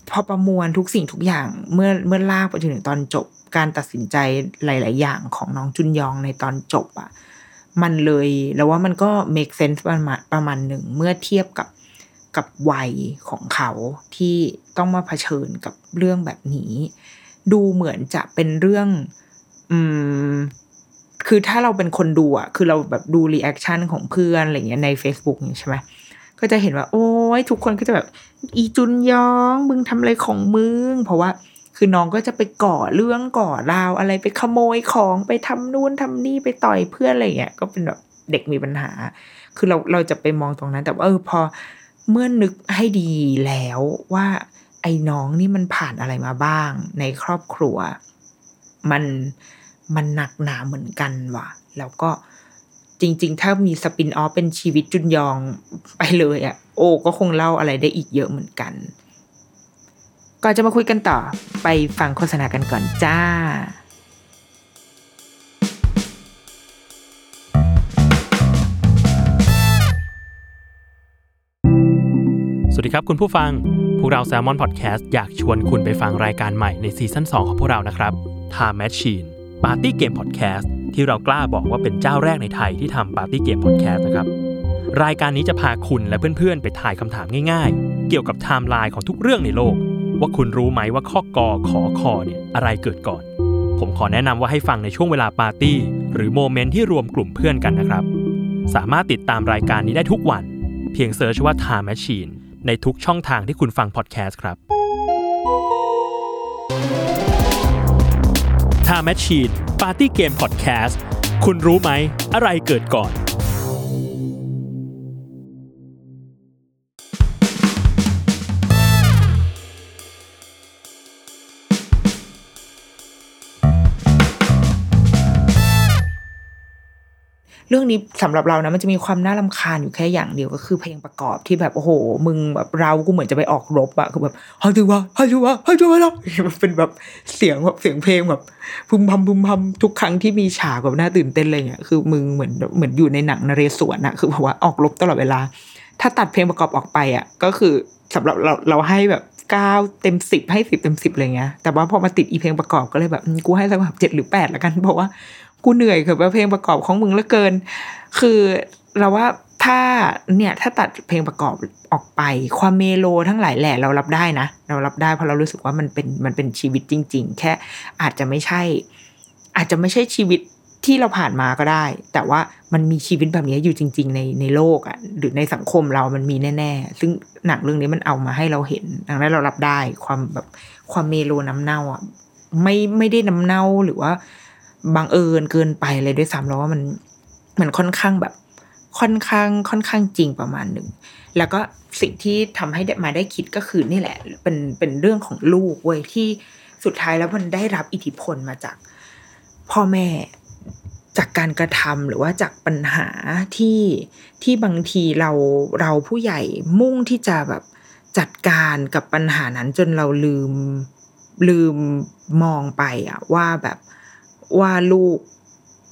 [SPEAKER 2] พอประมวลทุกสิ่งทุกอย่างเมื่อเมื่อลากไปจนถึงตอนจบการตัดสินใจหลาย ๆ อย่างของน้องจุนยองในตอนจบอะมันเลยแล้วว่ามันก็ make sense ประมาณประมาณหนึ่งเมื่อเทียบกับกับวัยของเขาที่ต้องมาเผชิญกับเรื่องแบบนี้ ดูเหมือนจะเป็นเรื่อง อืม คือถ้าเราเป็นคนดูอะคือเราแบบดู reaction ของเพื่อนอะไรเงี้ยใน Facebook นี่ใช่ไหมก็จะเห็นว่า โอ้ยทุกคนก็จะแบบ อีจุนยอง มึงทำอะไรของมึง เพราะว่าคือน้องก็จะไปก่อเรื่องก่อราวอะไรไปขโมยของไปทำนู่นทำนี่ไปต่อยเพื่อนอะไรเงี้ยก็เป็นแบบเด็กมีปัญหา คือเราเราจะไปมองตรงนั้น แต่ว่าเออพอเมื่อนึกให้ดีแล้วว่า ไอ้น้องนี่มันผ่านอะไรมาบ้าง ในครอบครัว มัน มันหนักหนาเหมือนกันว่ะ แล้วก็จริง ๆ ถ้ามีสปินออฟเป็นชีวิตจุนยองไปเลยอะ่ะ โอ้ก็คงเล่าอะไรได้อีกเยอะเหมือนกัน ก่อนจะมาคุยกันต่อไปฟังโฆษณากันก่อนจ้า
[SPEAKER 3] สวัสดีครับคุณผู้ฟัง พวกเรา Salmon Podcast อยากชวนคุณไปฟังรายการใหม่ใน season 2ของพวกเรานะครับ Time Machine Party Game Podcast ที่เรากล้าบอกว่าเป็นเจ้าแรกในไทยที่ทำ Party Game Podcast นะครับ รายการนี้จะพาคุณและเพื่อนๆ ไปทายคำถามง่ายๆ เกี่ยวกับไทม์ไลน์ของทุกเรื่องในโลก ว่าคุณรู้ไหมว่าข้อกอขอคอเนี่ยอะไรเกิดก่อน ผมขอแนะนำว่าให้ฟังในช่วงเวลาปาร์ตี้หรือ moment ที่รวมกลุ่มเพื่อนกันนะครับ สามารถติดตามรายการนี้ได้ทุกวัน เพียงเซิร์ชว่า Time Machine ในทุกช่องทางที่คุณฟังพอดแคสต์ครับ Data Machine Party Game Podcast คุณรู้ไหม อะไรเกิดก่อน
[SPEAKER 2] เรื่องนี้สำหรับเรานะมันจะมีความน่ารำคาญอยู่แค่อย่างเดียวก็คือเพลงประกอบที่แบบโอ้โห มึงแบบเรากูเหมือนจะไปออกรบอะคือแบบฮาจูวะฮาจูวะฮาจูวะเนาะมันเป็นแบบเสียงแบบเสียงเพลงแบบพึมพำพึมพำทุกครั้งที่มีฉากแบบน่าตื่นเต้นอะไรเงี้ยคือมึงเหมือนเหมือนอยู่ในหนังนเรศวรอะคือแบบว่าออกรบตลอดเวลา ถ้าตัดเพลงประกอบออกไปอะก็คือสำหรับเราเราให้แบบเก้าเต็มสิบให้สิบเต็มสิบอะไรเงี้ยแต่ว่าพอมาติดอีเพลงประกอบก็เลยแบบกูให้สักแบบเจ็ดหรือแปดละกัน เพราะว่า กูเหนื่อยกับเพลงประกอบของมึงเหลือเกิน คือเราว่าถ้าเนี่ยถ้าตัดเพลงประกอบออกไป ความเมโลทั้งหลายแหล่เรารับได้นะ เรารับได้เพราะเรารู้สึกว่ามันเป็นมันเป็นชีวิตจริง ๆ แค่อาจจะไม่ใช่ อาจจะไม่ใช่ชีวิตที่เราผ่านมาก็ได้ แต่ว่ามันมีชีวิตแบบนี้อยู่จริง ๆ ในในโลกอะ่ะหรือในสังคมเรามันมีแน่ ๆ ซึ่งหนังเรื่องนี้มันเอามาให้เราเห็นดังนั้นเรารับได้ความแบบความเมโลน้ำเน่าอะไม่ไม่ได้น้ำเน่าหรือว่า บังเอิญเกินไปเลยด้วยซ้ำแล้วว่ามันมันค่อนข้างแบบ ค่อนข้าง ค่อนข้างจริงประมาณหนึ่งแล้วก็สิ่งที่ทำให้มาได้คิดก็คือนี่แหละ เป็นเป็นเรื่องของลูกเว้ยที่สุดท้ายแล้วมันได้รับอิทธิพลมาจาก พ่อแม่จากการกระทำหรือว่าจากปัญหาที่ที่บางทีเราเราผู้ใหญ่มุ่งที่จะแบบจัดการกับปัญหานั้นจนเราลืมลืมมองไปอะว่าแบบ ว่าลูก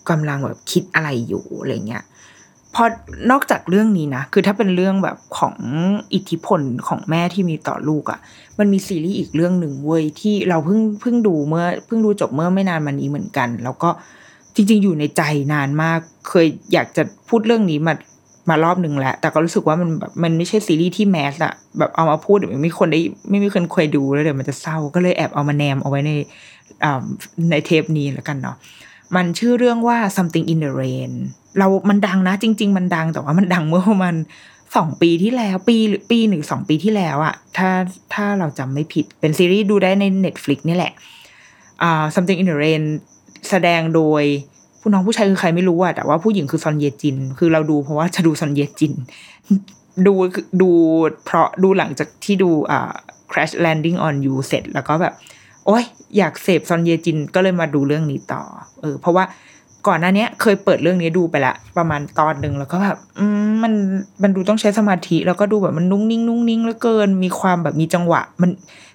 [SPEAKER 2] กำลังแบบคิดอะไรอยู่อะไรเงี้ยพอนอกจากเรื่องนี้นะ คือถ้าเป็นเรื่องแบบของอิทธิพลของแม่ที่มีต่อลูกอะ่ะ มันมีซีรีส์อีกเรื่องหนึ่งเว้ยที่เราเพิ่งเพิ่งดูเมื่อเพิ่งดูจบเมื่อไม่นานมานี้เหมือนกัน แล้วก็จริง ๆ อยู่ในใจนานมาก เคยอยากจะพูดเรื่องนี้มามารอบหนึ่งแล้ว แต่ก็รู้สึกว่ามันแบบมันไม่ใช่ซีรีส์ที่แมสอะแบบเอามาพูดเดี๋ยวไม่มีคนได้ไม่มีคนเคยดูแล้วเดี๋ยวมันจะเศร้าก็เลยแอบเอามาแนมเอาไว้ใน ในเทปนี้แล้วกันเนาะมันชื่อเรื่องว่า something in the rain เรามันดังนะ จริง ๆ มันดังแต่ว่ามันดังเมื่อประมาณสองปีที่แล้ว ปีหรือปีหนึ่งสองปีที่แล้วอะถ้าถ้าเราจำไม่ผิดเป็นซีรีส์ดูได้ใน Netflix นี่แหละอ่า something in the rain แสดงโดยผู้น้องผู้ชายคือใครไม่รู้อะแต่ว่าผู้หญิงคือซอนเยจิน คือเราดูเพราะว่าจะดูซอนเยจิน ดูดูเพราะดูหลังจากที่ดูอ่า crash landing on you เสร็จแล้วก็แบบ โอ๊ยอยากเสพซอนเยจินก็เลยมาดูเรื่องนี้ต่อ เออ เพราะว่าก่อนหน้านี้เคยเปิดเรื่องนี้ดูไปละ ประมาณตอนหนึ่งแล้วก็แบบมันมันดูต้องใช้สมาธิแล้วก็ดูแบบมันนุ่งนิ่งนุ่งนิ่งเหลือเกินมีความแบบมีจังหวะ มัน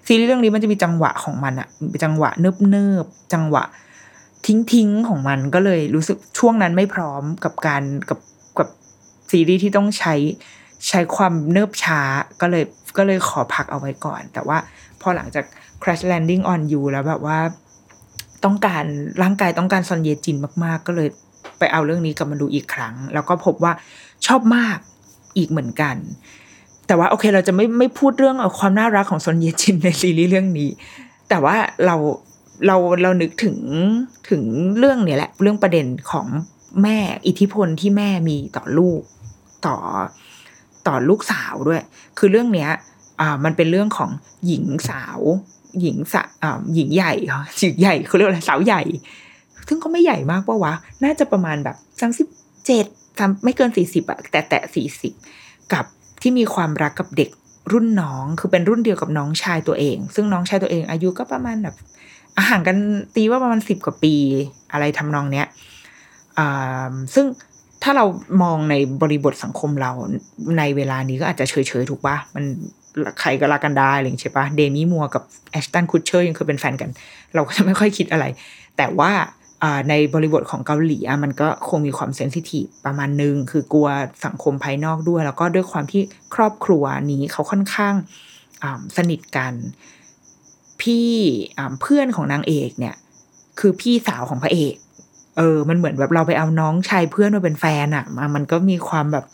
[SPEAKER 2] ซีรีส์เรื่องนี้มันจะมีจังหวะของมันอะมีจังหวะเนิบเนิบจังหวะ ทิ้งทิ้งของมันก็เลยรู้สึกช่วงนั้นไม่พร้อมกับการกับกับซีรีส์ที่ต้องใช้ใช้ความเนิบช้าก็เลยก็เลยขอพักเอาไว้ก่อน แต่ว่าพอหลังจาก crash landing on you แล้วแบบว่าต้องการร่างกายต้องการซอนเยจินมาก ๆ ก็เลยไปเอาเรื่องนี้กลับมาดูอีกครั้ง แล้วก็พบว่าชอบมากอีกเหมือนกัน แต่ว่าโอเคเราจะไม่ไม่พูดเรื่องความน่ารักของซอนเยจินในซีรีส์เรื่องนี้ แต่ว่าเราเราเรานึกถึงถึงเรื่องเนี่ยแหละ เรื่องประเด็นของแม่อิทธิพลที่แม่มีต่อลูกต่อต่อลูกสาวด้วย คือเรื่องเนี้ยอ่ามันเป็นเรื่องของหญิงสาว หญิงสะหญิงใหญ่หรอหญิงใหญ่เขาเรียกว่าอะไรสาวใหญ่ ซึ่งก็ไม่ใหญ่มากปะวะ น่าจะประมาณแบบสามสิบเจ็ดไม่เกินสี่สิบอะแต่แตะสี่สิบกับที่มีความรักกับเด็กรุ่นน้องคือเป็นรุ่นเดียวกับน้องชายตัวเอง ซึ่งน้องชายตัวเอง อายุก็ประมาณแบบอาห่างกันตีว่าประมาณสิบกว่าปีอะไรทำนองเนี้ยซึ่งถ้าเรามองในบริบทสังคมเราในเวลานี้ก็อาจจะเฉยๆถูกปะมัน ใครก็รักกันได้อะไรอย่างเงี้ยใช่ปะเดมี่มัวกับแอชตันคูเชอร์ยังเคยเป็นแฟนกัน เราก็จะไม่ค่อยคิดอะไร แต่ว่าในบริบทของเกาหลีมันก็คงมีความเซนซิทีฟประมาณนึง คือกลัวสังคมภายนอกด้วย แล้วก็ด้วยความที่ครอบครัวนี้เขาค่อนข้างสนิทกัน พี่เพื่อนของนางเอกเนี่ย คือพี่สาวของพระเอก เออ มันเหมือนแบบเราไปเอาน้องชายเพื่อนมาเป็นแฟนอะมามันก็มีความแบบ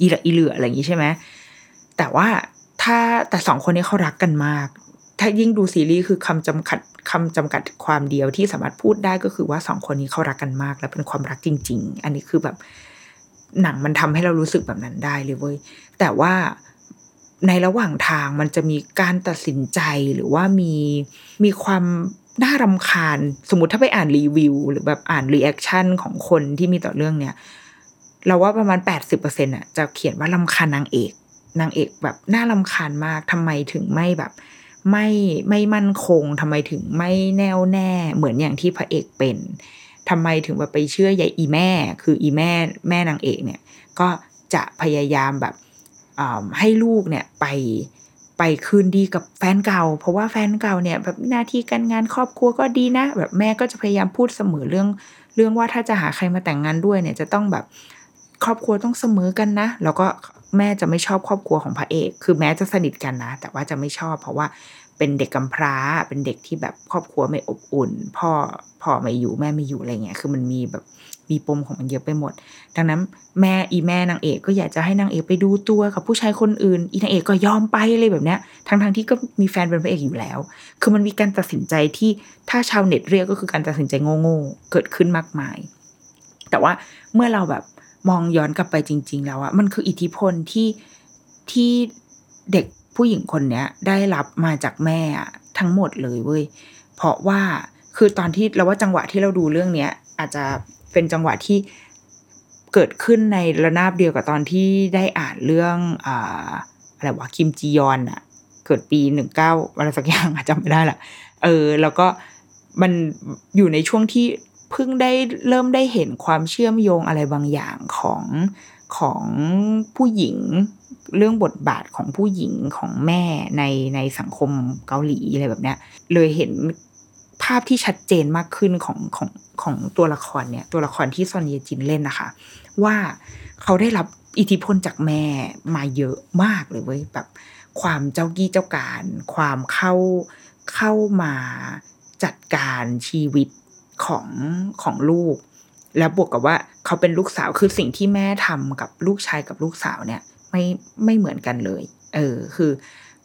[SPEAKER 2] อีหละอีเหลืออะไรอย่างงี้ใช่ไหมแต่ว่า ถ้าแต่สองคนนี้เขารักกันมาก ถ้ายิ่งดูซีรีส์คือคำจำกัดคำจำกัดความเดียวที่สามารถพูดได้ก็คือว่าสองคนนี้เขารักกันมาก และเป็นความรักจริง ๆ อันนี้คือแบบหนังมันทำให้เรารู้สึกแบบนั้นได้เลยเว้ย แต่ว่าในระหว่างทางมันจะมีการตัดสินใจหรือว่ามีมีความน่ารำคาญ สมมติถ้าไปอ่านรีวิว หรือแบบอ่าน reaction ของคนที่มีต่อเรื่องเนี้ยเราว่าประมาณแปดสิบเปอร์เซ็นอะจะเขียนว่าลำคาญนางเอก นางเอกแบบน่าลำคาญมากทำไมถึงไม่แบบ ไม่ไม่มั่นคงทำไมถึงไม่แน่วแน่ เหมือนอย่างที่พระเอกเป็นทำไมถึงแบบไปเชื่อยายอีแม่ คืออีแม่แม่นางเอกเนี่ย ก็จะพยายามแบบให้ลูกเนี่ยไปไปคืนดีกับแฟนเก่า เพราะว่าแฟนเก่าเนี่ยแบบหน้าที่การงานครอบครัวก็ดีนะ แบบแม่ก็จะพยายามพูดเสมอเรื่อง เรื่องว่าถ้าจะหาใครมาแต่งงานด้วยเนี่ยจะต้องแบบครอบครัวต้องเสมอกันนะ แล้วก็ แม่จะไม่ชอบครอบครัวของพระเอก คือแม้จะสนิทกันนะ แต่ว่าจะไม่ชอบ เพราะว่าเป็นเด็กกำพร้า เป็นเด็กที่แบบครอบครัวไม่อบอุ่น พ่อพ่อไม่อยู่แม่ไม่อยู่อะไรเงี้ย คือมันมีแบบมีปมของมันเยอะไปหมด ดังนั้นแม่อีแม่นางเอกก็อยากจะให้นางเอกไปดูตัวกับผู้ชายคนอื่น อีนางเอกก็ยอมไปเลยแบบเนี้ย ทั้งทงๆที่ก็มีแฟนเป็นพระเอกอยู่แล้ว คือมันมีการตัดสินใจที่ถ้าชาวเน็ตเรียกก็คือการตัดสินใจโง่ๆเกิดขึ้นมากมาย แต่ว่าเมื่อเราแบบ มองย้อนกลับไปจริง ๆ แล้วอะมันคืออิทธิพลที่ที่เด็กผู้หญิงคนเนี้ย ได้รับมาจากแม่ทั้งหมดเลยเว้ยเพราะว่าคือตอนที่เราว่าจังหวะที่เราดูเรื่องเนี้ย อาจจะเป็นจังหวะที่เกิดขึ้นในระนาบเดียวกับตอนที่ได้อ่านเรื่องอ่าอะไรวะคิมจียอนอะเกิดปีหนึ่งเก้าอะไรสักอย่างอะจำไม่ได้ละเออ แล้วก็มันอยู่ในช่วงที่ เพิ่งได้เริ่มได้เห็นความเชื่อมโยงอะไรบางอย่างของของผู้หญิงเรื่องบทบาทของผู้หญิงของแม่ในในสังคมเกาหลีอะไรแบบเนี้ย เลยเห็นภาพที่ชัดเจนมากขึ้นของของของตัวละครเนี่ย ตัวละครที่ซอนเยจินเล่นนะคะ ว่าเขาได้รับอิทธิพลจากแม่มาเยอะมากเลยเว้ยแบบความเจ้ากี้เจ้าการ ความเข้าเข้ามาจัดการชีวิต ของของลูก แล้วบวกกับว่าเขาเป็นลูกสาวคือสิ่งที่แม่ทำกับลูกชายกับลูกสาวเนี่ยไม่ไม่เหมือนกันเลย เออคือ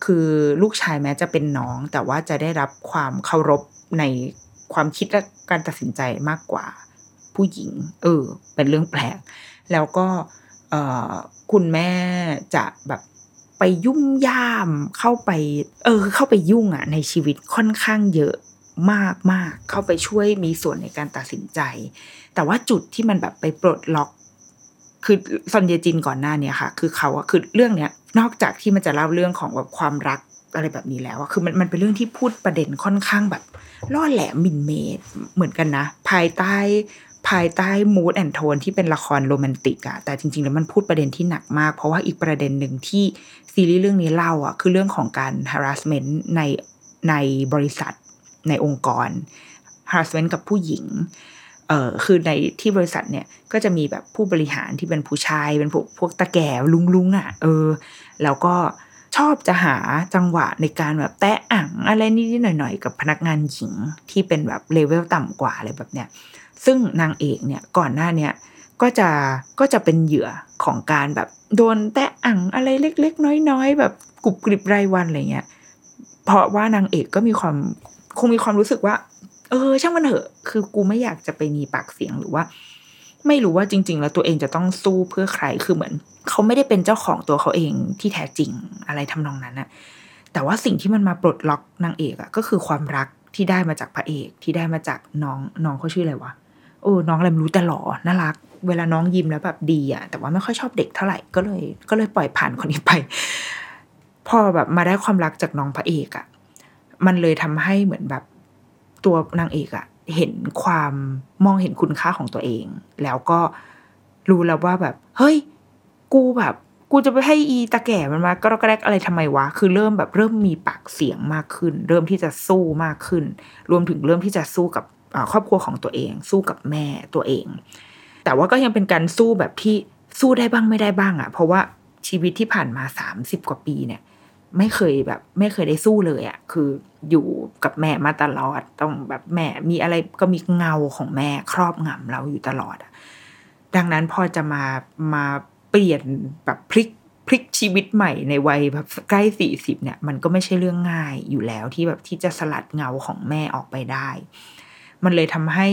[SPEAKER 2] คือลูกชายแม้จะเป็นน้อง แต่ว่าจะได้รับความเคารพในความคิดและการตัดสินใจมากกว่าผู้หญิง เออ เป็นเรื่องแปลก แล้วก็เออคุณแม่จะแบบไปยุ่งย่ามเข้าไป เออเข้าไปยุ่งอะในชีวิตค่อนข้างเยอะ มากมากเข้าไปช่วยมีส่วนในการตัดสินใจ แต่ว่าจุดที่มันแบบไปปลดล็อก คือซอนเยจินก่อนหน้าเนี่ยค่ะ คือเขาอะคือเรื่องเนี้ย นอกจากที่มันจะเล่าเรื่องของแบบความรักอะไรแบบนี้แล้วอะคือมันมันเป็นเรื่องที่พูดประเด็นค่อนข้างแบบล่อแหลมมินเมดเหมือนกันนะ ภายใต้ภายใต้มูดแอนโทนที่เป็นละครโรแมนติกอะแต่จริง ๆ แล้วมันพูดประเด็นที่หนักมาก เพราะว่าอีกประเด็นหนึ่งที่ซีรีส์เรื่องนี้เล่าอะคือเรื่องของการ harassment ในในบริษัท ในองค์กร harassment กับผู้หญิงเออคือในที่บริษัทเนี่ยก็จะมีแบบผู้บริหารที่เป็นผู้ชาย เป็นพวกพวกตะแก่ลุงลุงอะ เออ แล้วก็ชอบจะหาจังหวะในการแบบแตะอ่างอะไรนิดๆหน่อยๆ กับพนักงานหญิงที่เป็นแบบเลเวลต่ำกว่าอะไรแบบเนี้ยซึ่งนางเอกเนี่ยก่อนหน้าเนี่ยก็จะก็จะเป็นเหยื่อของการแบบโดนแตะอ่างอะไรเล็ก ๆ น้อยๆ แบบกรุบกริบรายวันอะไรเงี้ยเพราะว่านางเอกก็มีความ คงมีความรู้สึกว่า เออ ช่างมันเถอะ คือกูไม่อยากจะไปมีปากเสียงหรือว่า ไม่รู้ว่าจริง ๆ แล้วตัวเองจะต้องสู้เพื่อใครคือเหมือน เขาไม่ได้เป็นเจ้าของตัวเขาเองที่แท้จริงอะไรทำนองนั้นอะแต่ว่าสิ่งที่มันมาปลดล็อกนางเอกอะก็คือความรักที่ได้มาจากพระเอกที่ได้มาจากน้องน้องเขาชื่ออะไรวะโอ้น้องอะไรไม่รู้แต่หล่อน่ารัก เวลาน้องยิ้มแล้วแบบดีอะแต่ว่าไม่ค่อยชอบเด็กเท่าไหร่ก็เลย ก็เลยปล่อยผ่านคนนี้ไป พอแบบมาได้ความรักจากน้องพระเอกอะ มันเลยทำให้เหมือนแบบตัวนางเอกอะเห็นความมองเห็นคุณค่าของตัวเอง แล้วก็รู้แล้วว่าแบบ เฮ้ย กูแบบ กูจะไปให้อีตาแก่มันมากรอกแรกอะไรทำไมวะ คือเริ่มแบบเริ่มมีปากเสียงมากขึ้น เริ่มที่จะสู้มากขึ้น รวมถึงเริ่มที่จะสู้กับครอบครัวของตัวเอง สู้กับแม่ตัวเอง แต่ว่าก็ยังเป็นการสู้แบบที่สู้ได้บ้างไม่ได้บ้างอะ่ะ เพราะว่าชีวิตที่ผ่านมาสามสิบกว่าปีเนี่ย ไม่เคยแบบ ไม่เคยได้สู้เลยอะ่ะ คืออยู่กับแม่มาตลอด ต้องแบบแม่มีอะไรก็มีเงาของแม่ครอบงำเราอยู่ตลอดอะดังนั้นพอจะมามาเปลี่ยนแบบพลิกพลิกชีวิตใหม่ในวัยแบบใกล้สี่สิบเนี่ย มันก็ไม่ใช่เรื่องง่ายอยู่แล้วที่แบบที่จะสลัดเงาของแม่ออกไปได้ มันเลยทำให้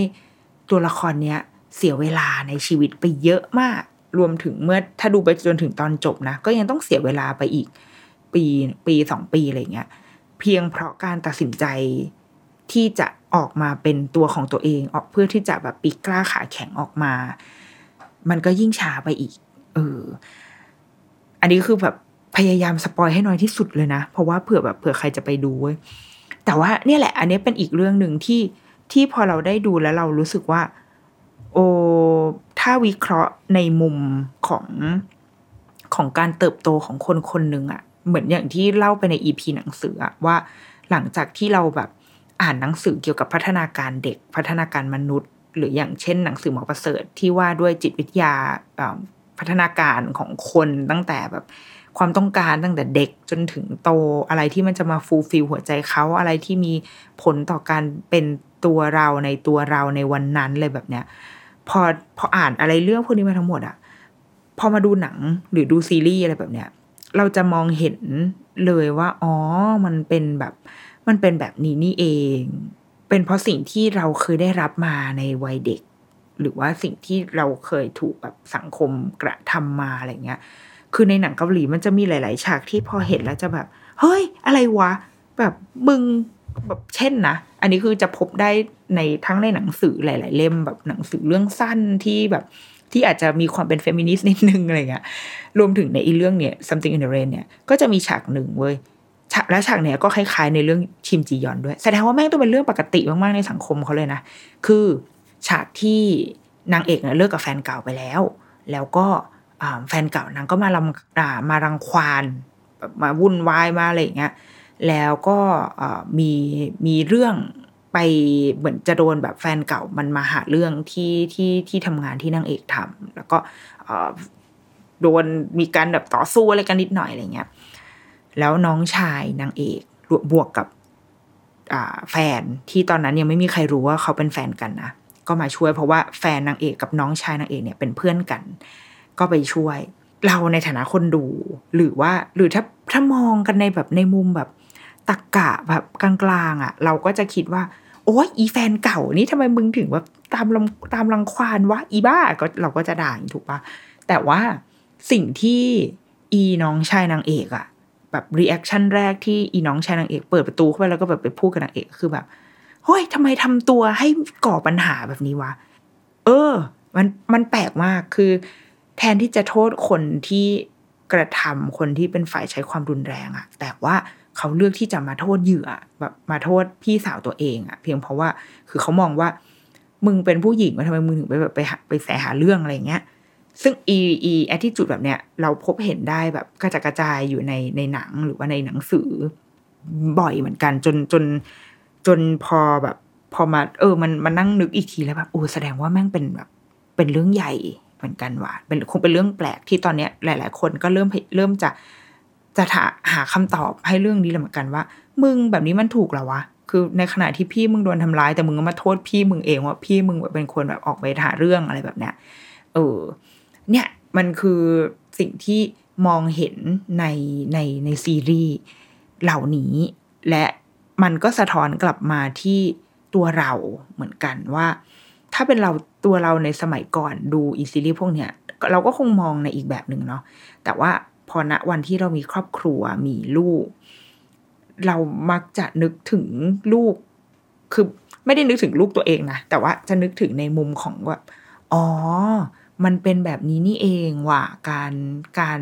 [SPEAKER 2] ตัวละครเนี้ยเสียเวลาในชีวิตไปเยอะมาก รวมถึงเมื่อถ้าดูไปจนถึงตอนจบนะ ก็ยังต้องเสียเวลาไปอีก ปีปีสองปีอะไรเงี้ยเพียงเพราะการตัดสินใจที่จะออกมาเป็นตัวของตัวเองออกเพื่อที่จะแบบปีกล้าขาแข็งออกมา มันก็ยิ่งช้าไปอีก เออ อันนี้คือแบบพยายามสปอยให้น้อยที่สุดเลยนะ เพราะว่าเผื่อแบบเผื่อใครจะไปดูเว้ยแต่ว่าเนี่ยแหละ อันนี้เป็นอีกเรื่องหนึ่งที่ที่พอเราได้ดูแล้วเรารู้สึกว่า โอ้ถ้าวิเคราะห์ในมุมของของการเติบโตของคนคนหนึ่งอะ เหมือนอย่างที่เล่าไปใน EP หนังสือว่าหลังจากที่เราแบบอ่านหนังสือเกี่ยวกับพัฒนาการเด็กพัฒนาการมนุษย์ หรืออย่างเช่น หนังสือหมอประเสริฐที่ว่าด้วยจิตวิทยาพัฒนาการของคนตั้งแต่แบบความต้องการตั้งแต่เด็กจนถึงโตอะไรที่มันจะมา fulfill หัวใจเขาอะไรที่มีผลต่อการเป็นตัวเราในตัวเราในวันนั้นเลยแบบเนี้ยพอพออ่านอะไรเรื่องพวกนี้มาทั้งหมดอะพอมาดูหนังหรือดูซีรีส์อะไรแบบเนี้ย เราจะมองเห็นเลยว่า อ๋อ มันเป็นแบบ มันเป็นแบบนี้นี่เอง เป็นเพราะสิ่งที่เราเคยได้รับมาในวัยเด็ก หรือว่าสิ่งที่เราเคยถูกแบบสังคมกระทำมาอะไรเงี้ย คือในหนังเกาหลีมันจะมีหลาย ๆ ฉากที่พอเห็นแล้วจะแบบ เฮ้ย อะไรวะ แบบมึงแบบเช่นนะ อันนี้คือจะพบได้ในทั้งในหนังสือหลาย ๆ เล่มแบบหนังสือเรื่องสั้นที่แบบ ที่อาจจะมีความเป็นเฟมินิสต์นิดนึงอะไรเงี้ยรวมถึงในอีเรื่องเนี่ย something in the rain เนี่ยก็จะมีฉากหนึ่งเว้ยและฉากเนี้ยก็คล้ายๆในเรื่องชิมจียอนด้วย แสดงว่าแม่งต้องเป็นเรื่องปกติมากๆในสังคมเขาเลยนะ คือฉากที่นางเอกเนี่ยเลิกกับแฟนเก่าไปแล้ว แล้วก็แฟนเก่านางก็มาลำมารังควานมาวุ่นวายมาอะไรเงี้ย แล้วก็มีมีเรื่อง ไปเหมือนจะโดนแบบแฟนเก่ามันมาหาเรื่องที่ที่ที่ทำงานที่นางเอกทำแล้วก็โดนมีการแบบต่อสู้อะไรกันนิดหน่อยอะไรเงี้ยแล้วน้องชายนางเอกบวกกับแฟนที่ตอนนั้นยังไม่มีใครรู้ว่าเขาเป็นแฟนกันนะก็มาช่วยเพราะว่าแฟนนางเอกกับน้องชายนางเอกเนี่ยเป็นเพื่อนกัน ก็ไปช่วย เราในฐานะคนดู หรือว่าหรือถ้าถ้ามองกันในแบบในมุมแบบ ตรรกะแบบกลางๆอะ เราก็จะคิดว่า โอ้ยอีแฟนเก่านี่ทำไมมึงถึงแบบตามลำตามรังควานวะอีบ้าก็เราก็จะด่าถูกปะแต่ว่าสิ่งที่อีน้องชายนางเอกอะแบบ reaction แรกที่อีน้องชายนางเอกเปิดประตูเข้าไปแล้วก็แบบไปพูดกับนางเอกคือแบบเฮ้ยทำไมทำตัวให้ก่อปัญหาแบบนี้วะ เออ มันมันแปลกมากคือ แทนที่จะโทษคนที่กระทำคนที่เป็นฝ่ายใช้ความรุนแรงอะแต่ว่า เขาเลือกที่จะมาโทษเหยื่อแบบมาโทษพี่สาวตัวเองอะเพียงเพราะว่าคือเขามองว่า มึงเป็นผู้หญิงทำไมมึงถึงไปแบบไปไปแสหาเรื่องอะไรเงี้ย ซึ่งอีอีแอทิจูดแบบเนี้ยเราพบเห็นได้แบบกระจายกระจายอยู่ในในหนังหรือว่าในหนังสือบ่อยเหมือนกันจนจนจนพอแบบ พอมา เออ มันมันนั่งนึกอีกทีแล้วแบบโอ้แสดงว่าแม่งเป็นแบบ เป็นเรื่องใหญ่เหมือนกันว่ะเป็นคงเป็นเรื่องแปลกที่ตอนเนี้ยหลาย ๆ คนก็เริ่มเริ่มจะ จะหาหาคำตอบให้เรื่องนี้เหมือนกันว่า มึงแบบนี้มันถูกหรอวะคือในขณะที่พี่มึงโดนทำร้ายแต่มึงก็มาโทษพี่มึงเองว่าพี่มึงเป็นคนแบบออกไปหาเรื่องอะไรแบบเนี้ยเออ เนี่ยมันคือสิ่งที่มองเห็นในในในซีรีส์เหล่านี้ และมันก็สะท้อนกลับมาที่ตัวเราเหมือนกันว่า ถ้าเป็นเราตัวเราในสมัยก่อนดูอีซีรีส์พวกเนี้ยเราก็คงมองในอีกแบบหนึ่งเนาะแต่ว่า พอณวันที่เรามีครอบครัวมีลูก เรามักจะนึกถึงลูก คือไม่ได้นึกถึงลูกตัวเองนะ แต่ว่าจะนึกถึงในมุมของแบบอ๋อ มันเป็นแบบนี้นี่เองว่าการการ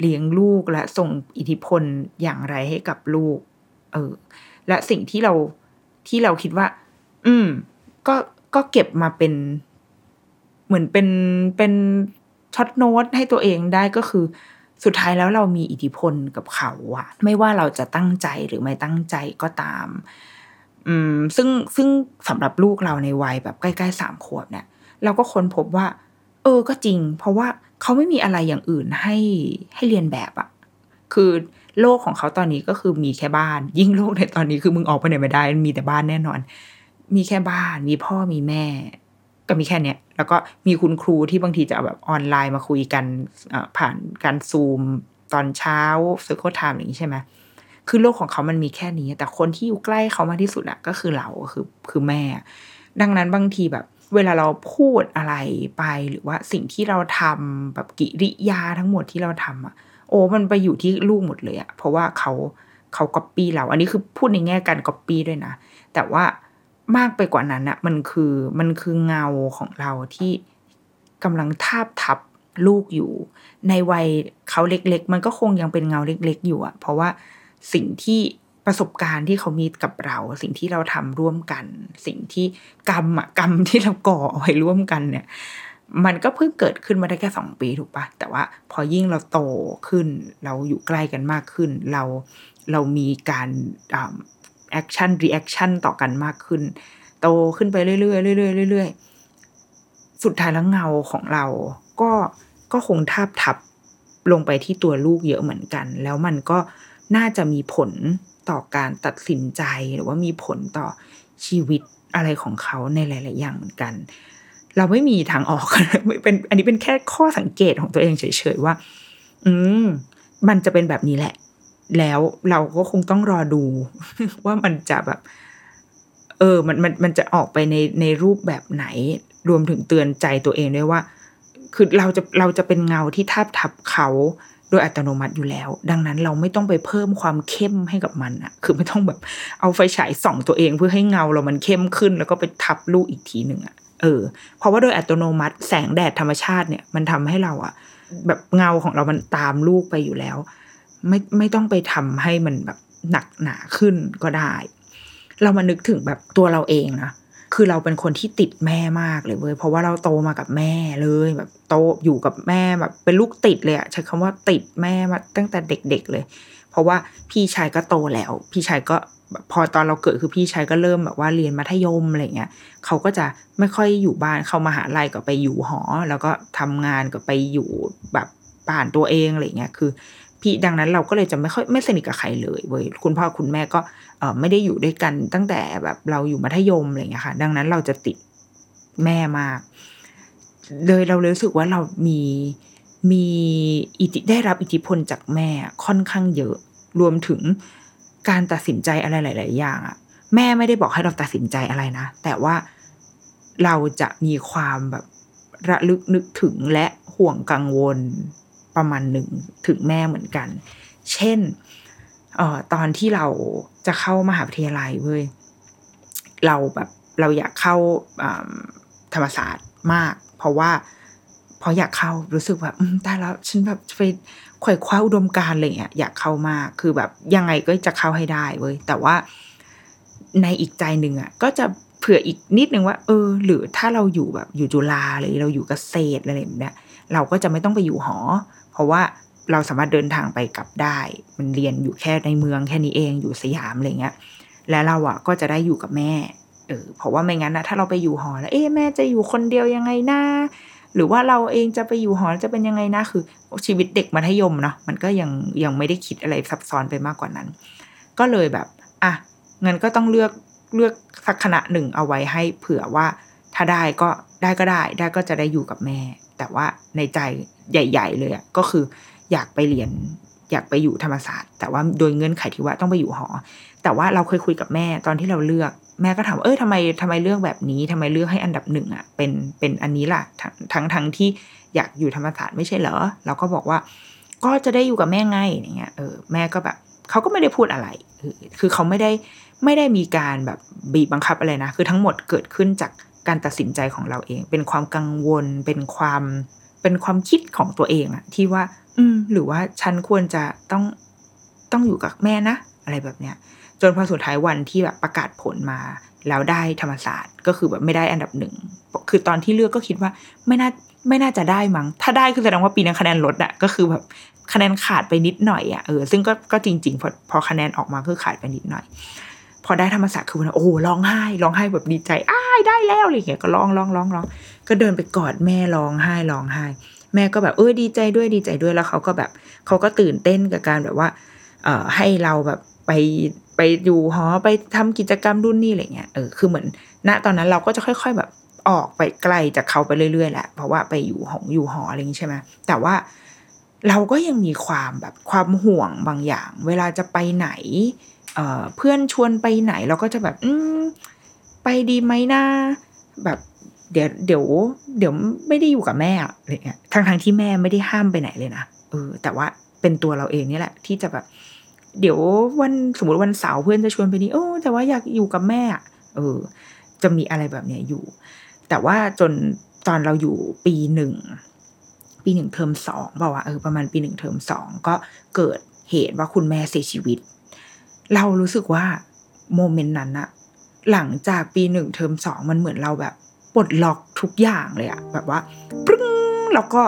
[SPEAKER 2] เลี้ยงลูกและส่งอิทธิพลอย่างไรให้กับลูก เออ และสิ่งที่เราที่เราคิดว่า อืม ก็ก็เก็บมาเป็น เหมือนเป็นเป็นช็อตโน้ตให้ตัวเองได้ก็คือ สุดท้ายแล้วเรามีอิทธิพลกับเขาอะไม่ว่าเราจะตั้งใจหรือไม่ตั้งใจก็ตาม อืมซึ่งซึ่งสำหรับลูกเราในวัยแบบใกล้ๆสามขวบเนี่ย เราก็ค้นพบว่า เออก็จริง เพราะว่าเขาไม่มีอะไรอย่างอื่นให้ให้เรียนแบบอะคือโลกของเขาตอนนี้ก็คือมีแค่บ้าน ยิ่งโลกในตอนนี้คือมึงออกไปไหนไม่ได้ มีแต่บ้านแน่นอน มีแค่บ้าน มีพ่อมีแม่ ก็มีแค่เนี้ยแล้วก็มีคุณครูที่บางทีจะเอาแบบออนไลน์มาคุยกันผ่านการซูมตอนเช้าcircle time อย่างนี้ใช่ไหมคือโลกของเขามันมีแค่นี้ แต่คนที่อยู่ใกล้เขามากที่สุดอะก็คือเราคือคือแม่ ดังนั้นบางทีแบบ เวลาเราพูดอะไรไปหรือว่าสิ่งที่เราทำแบบกิริยาทั้งหมดที่เราทำอะโอ้มันไปอยู่ที่ลูกหมดเลยอะเพราะว่าเขาเขาก๊อปปี้เรา อันนี้คือพูดในแง่การก๊อปปี้ด้วยนะ แต่ว่า มากไปกว่านั้นอะมันคือมันคือเงาของเราที่กำลังทาบทับลูกอยู่ ในวัยเขาเล็กๆ มันก็คงยังเป็นเงาเล็ก ๆ อยู่อะเพราะว่าสิ่งที่ประสบการณ์ที่เขามีกับเรา สิ่งที่เราทำร่วมกัน สิ่งที่กรรมอะกรรมที่เราก่อเอาไว้ร่วมกันเนี่ย มันก็เพิ่งเกิดขึ้นมาได้แค่สองปีถูกปะแต่ว่าพอยิ่งเราโตขึ้น เราอยู่ใกล้กันมากขึ้น เราเรามีการ action reaction ต่อกันมากขึ้น โตขึ้นไปเรื่อยๆเรื่อยๆเรื่อยๆสุดท้ายแล้วเงาของเรา ก็ก็คงทาบทับลงไปที่ตัวลูกเยอะเหมือนกัน แล้วมันก็น่าจะมีผลต่อการตัดสินใจหรือว่ามีผลต่อชีวิตอะไรของเขาในหลาย ๆ อย่างเหมือนกัน เราไม่มีทางออกเป็นอันนี้เป็นแค่ข้อสังเกตของตัวเองเฉย ๆ ว่า อืมมันจะเป็นแบบนี้แหละ แล้วเราก็คงต้องรอดู ว่ามันจะแบบ เออ มันมันมันจะออกไปในในรูปแบบไหน รวมถึงเตือนใจตัวเองด้วยว่า คือเราจะเราจะเป็นเงาที่ทาบทับเขาโดยอัตโนมัติอยู่แล้ว ดังนั้นเราไม่ต้องไปเพิ่มความเข้มให้กับมันอะคือไม่ต้องแบบเอาไฟฉายส่องตัวเองเพื่อให้เงาเรามันเข้มขึ้น แล้วก็ไปทับลูกอีกทีหนึ่งอะเออ เพราะว่าโดยอัตโนมัติแสงแดดธรรมชาติเนี่ยมันทำให้เราอะแบบเงาของเรามันตามลูกไปอยู่แล้ว ไม่ไม่ต้องไปทำให้มันแบบหนักหนาขึ้นก็ได้ เรามานึกถึงแบบตัวเราเองนะคือเราเป็นคนที่ติดแม่มากเลยเว้ยเพราะว่าเราโตมากับแม่เลยแบบโตอยู่กับแม่แบบเป็นลูกติดเลยอะใช้คำว่าติดแม่มาตั้งแต่เด็ก ๆเลย เพราะว่าพี่ชายก็โตแล้ว พี่ชายก็พอตอนเราเกิดคือพี่ชายก็เริ่มแบบว่าเรียนมัธยมอะไรเงี้ยเขาก็จะไม่ค่อยอยู่บ้านเข้ามาหาลัยก็ไปอยู่หอ แล้วก็ทำงานก็ไปอยู่แบบบ้านตัวเองอะไรเงี้ยคือ พี่ดังนั้นเราก็เลยจะไม่ค่อยไม่สนิทกับใครเลยเว้ยคุณพ่อคุณแม่ก็เออไม่ได้อยู่ด้วยกันตั้งแต่แบบเราอยู่มัธยมอะไรเงี้ยค่ะ ดังนั้นเราจะติดแม่มากเลยเรารู้สึกว่าเรามีมีอิทธิได้รับอิทธิพลจากแม่ค่อนข้างเยอะ รวมถึงการตัดสินใจอะไรหลาย ๆ อย่างอะแม่ไม่ได้บอกให้เราตัดสินใจอะไรนะ แต่ว่าเราจะมีความแบบระลึกนึกถึงและห่วงกังวล ประมาณหนึ่งถึงแม่เหมือนกัน เช่นออตอนที่เราจะเข้ามหาวิทยาลัยเว้ยเราแบบเราอยากเข้าธรรมศาสตร์มาก เพราะว่าพออยากเข้ารู้สึกแบบตายแล้วฉันแบบไปขวยคว้าอุดมการอะไรเงี้ยอยากเข้ามากคือแบบยังไงก็จะเข้าให้ได้เว้ยแต่ว่าในอีกใจหนึ่งอะก็จะเผื่ออีกนิดนึงว่า เออ หรือถ้าเราอยู่แบบอยู่จุฬาหรือเราอยู่เกษตรอะไรแบบเนี้ยเราก็จะไม่ต้องไปอยู่หอ เพราะว่าเราสามารถเดินทางไปกลับได้ มันเรียนอยู่แค่ในเมืองแค่นี้เองอยู่สยามอะไรเงี้ย และเราอะก็จะได้อยู่กับแม่ เออ เพราะว่าไม่งั้นนะถ้าเราไปอยู่หอแล้ว เอ๊ะแม่จะอยู่คนเดียวยังไงนะหรือว่าเราเองจะไปอยู่หอจะเป็นยังไงนะคือชีวิตเด็กมัธยมเนาะมันก็ยังยังไม่ได้คิดอะไรซับซ้อนไปมากกว่านั้น ก็เลยแบบอะเงั้นก็ต้องเลือกเลือกสักคณะหนึ่งเอาไว้ให้เผื่อว่า ถ้าได้ก็ได้ก็ได้ ได้ก็จะได้อยู่กับแม่ แต่ว่าในใจใหญ่ ๆ เลยอะก็คืออยากไปเรียนอยากไปอยู่ธรรมศาสตร์ แต่ว่าโดยเงื่อนไขที่ว่าต้องไปอยู่หอ แต่ว่าเราเคยคุยกับแม่ตอนที่เราเลือกแม่ก็ถามเออทำไมทำไมเลือกแบบนี้ทำไมเลือกให้อันดับหนึ่งอะเป็นเป็นอันนี้ล่ะทั้งทั้งทั้งที่อยากอยู่ธรรมศาสตร์ไม่ใช่เหรอเราก็บอกว่า ก็จะได้อยู่กับแม่ไงอย่างเงี้ยเออแม่ก็แบบเขาก็ไม่ได้พูดอะไร คือเขาไม่ได้ไม่ได้มีการแบบบีบบังคับอะไรนะ คือทั้งหมดเกิดขึ้นจาก การตัดสินใจของเราเอง เป็นความกังวล เป็นความเป็นความคิดของตัวเองอะที่ว่า อืม หรือว่าฉันควรจะต้องต้องอยู่กับแม่นะอะไรแบบเนี้ย จนพอสุดท้ายวันที่แบบประกาศผลมา แล้วได้ธรรมศาสตร์ก็คือแบบไม่ได้อันดับหนึ่งคือตอนที่เลือกก็คิดว่าไม่น่าไม่น่าจะได้มั้ง ถ้าได้คือแสดงว่าปีนั้นคะแนนลดอะก็คือแบบคะแนนขาดไปนิดหน่อยอะเออซึ่งก็ก็จริง ๆ พอพอคะแนนออกมาคือขาดไปนิดหน่อย พอได้ธรรมศาสตร์คือมันโอ้ร้องไห้ร้องไห้แบบดีใจอ้ายได้แล้วอะไรเงี้ยก็ร้องร้องร้องร้องก็เดินไปกอดแม่ร้องไห้ร้องไห้ แม่ก็แบบเออดีใจด้วยดีใจด้วยแล้วเขาก็แบบเขาก็ตื่นเต้นกับการแบบว่า เอ่อให้เราแบบไปไปอยู่หอไปทำกิจกรรมรุ่นนี่อะไรเงี้ยเออคือเหมือน ณตอนนั้นเราก็จะค่อย ๆแบบออกไปไกลจากเขาไปเรื่อยๆแหละเพราะว่าไปอยู่หองอยู่หออะไรอย่างนี้ใช่ไหมแต่ว่าเราก็ยังมีความแบบความห่วงบางอย่าง เวลาจะไปไหน เพื่อนชวนไปไหนเราก็จะแบบ อืไปดีไหมนะแบบเดี๋ยวเดี๋ยวเดี๋ยวไม่ได้อยู่กับแม่อะไรเงี้ยทั้งทั้งที่แม่ไม่ได้ห้ามไปไหนเลยนะเออ แต่ว่าเป็นตัวเราเองนี่แหละ ที่จะแบบ เดี๋ยววันสมมติวันเสาร์เพื่อนจะชวนไปนี่โอ้แต่ว่าอยากอยู่กับแม่เออ จะมีอะไรแบบเนี้ยอยู่ แต่ว่าจนตอนเราอยู่ปีหนึ่งปีหนึ่งเทอมสองบอกว่าเออประมาณปีหนึ่งเทอมสองก็เกิดเหตุว่าคุณแม่เสียชีวิต เรารู้สึกว่าโมเมนต์นั้นอะหลังจากปีหนึ่งเทอมสองมันเหมือนเราแบบปลดล็อกทุกอย่างเลยอะแบบว่าปึ้งแล้วก็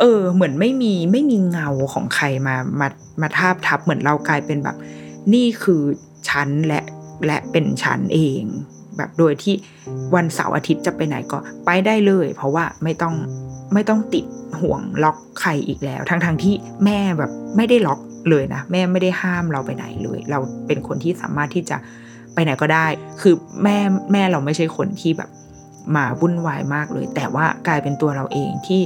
[SPEAKER 2] เออ เหมือนไม่มีไม่มีเงาของใครมามามาทาบทับเหมือนเรากลายเป็นแบบ นี่คือฉันและและเป็นฉันเอง แบบโดยที่วันเสาร์อาทิตย์จะไปไหนก็ไปได้เลย เพราะว่าไม่ต้องไม่ต้องติดห่วงล็อกใครอีกแล้ว ทั้งทางที่แม่แบบไม่ได้ล็อก เลยนะแม่ไม่ได้ห้ามเราไปไหนเลย เราเป็นคนที่สามารถที่จะไปไหนก็ได้ คือแม่แม่เราไม่ใช่คนที่แบบมาวุ่นวายมากเลย แต่ว่ากลายเป็นตัวเราเองที่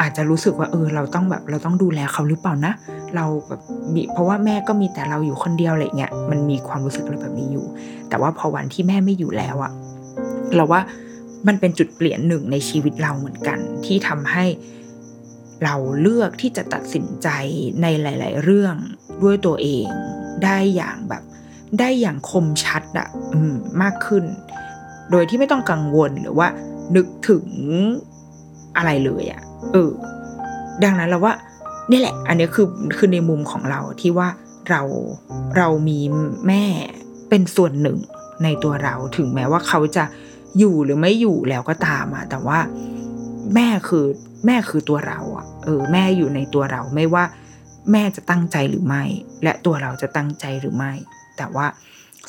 [SPEAKER 2] อาจจะรู้สึกว่าเออเราต้องแบบเราต้องดูแลเขาหรือเปล่านะ เราแบบมีเพราะว่าแม่ก็มีแต่เราอยู่คนเดียวอะไรเงี้ยมันมีความรู้สึกอะไรแบบนี้อยู่ แต่ว่าพอวันที่แม่ไม่อยู่แล้วอะเราว่ามันเป็นจุดเปลี่ยนหนึ่งในชีวิตเราเหมือนกัน ที่ทำให้ เราเลือกที่จะตัดสินใจในหลาย ๆ เรื่องด้วยตัวเองได้อย่างแบบได้อย่างคมชัดอะมากขึ้น โดยที่ไม่ต้องกังวลหรือว่า นึกถึงอะไรเลยอะเออ ดังนั้นเราว่านี่แหละ อันนี้คือคือในมุมของเราที่ว่าเราเรามีแม่เป็นส่วนหนึ่งในตัวเราถึงแม้ว่าเขาจะอยู่หรือไม่อยู่แล้วก็ตามอะแต่ว่าแม่คือ แม่คือตัวเราอะเออ แม่อยู่ในตัวเราไม่ว่า แม่จะตั้งใจหรือไม่ และตัวเราจะตั้งใจหรือไม่ แต่ว่า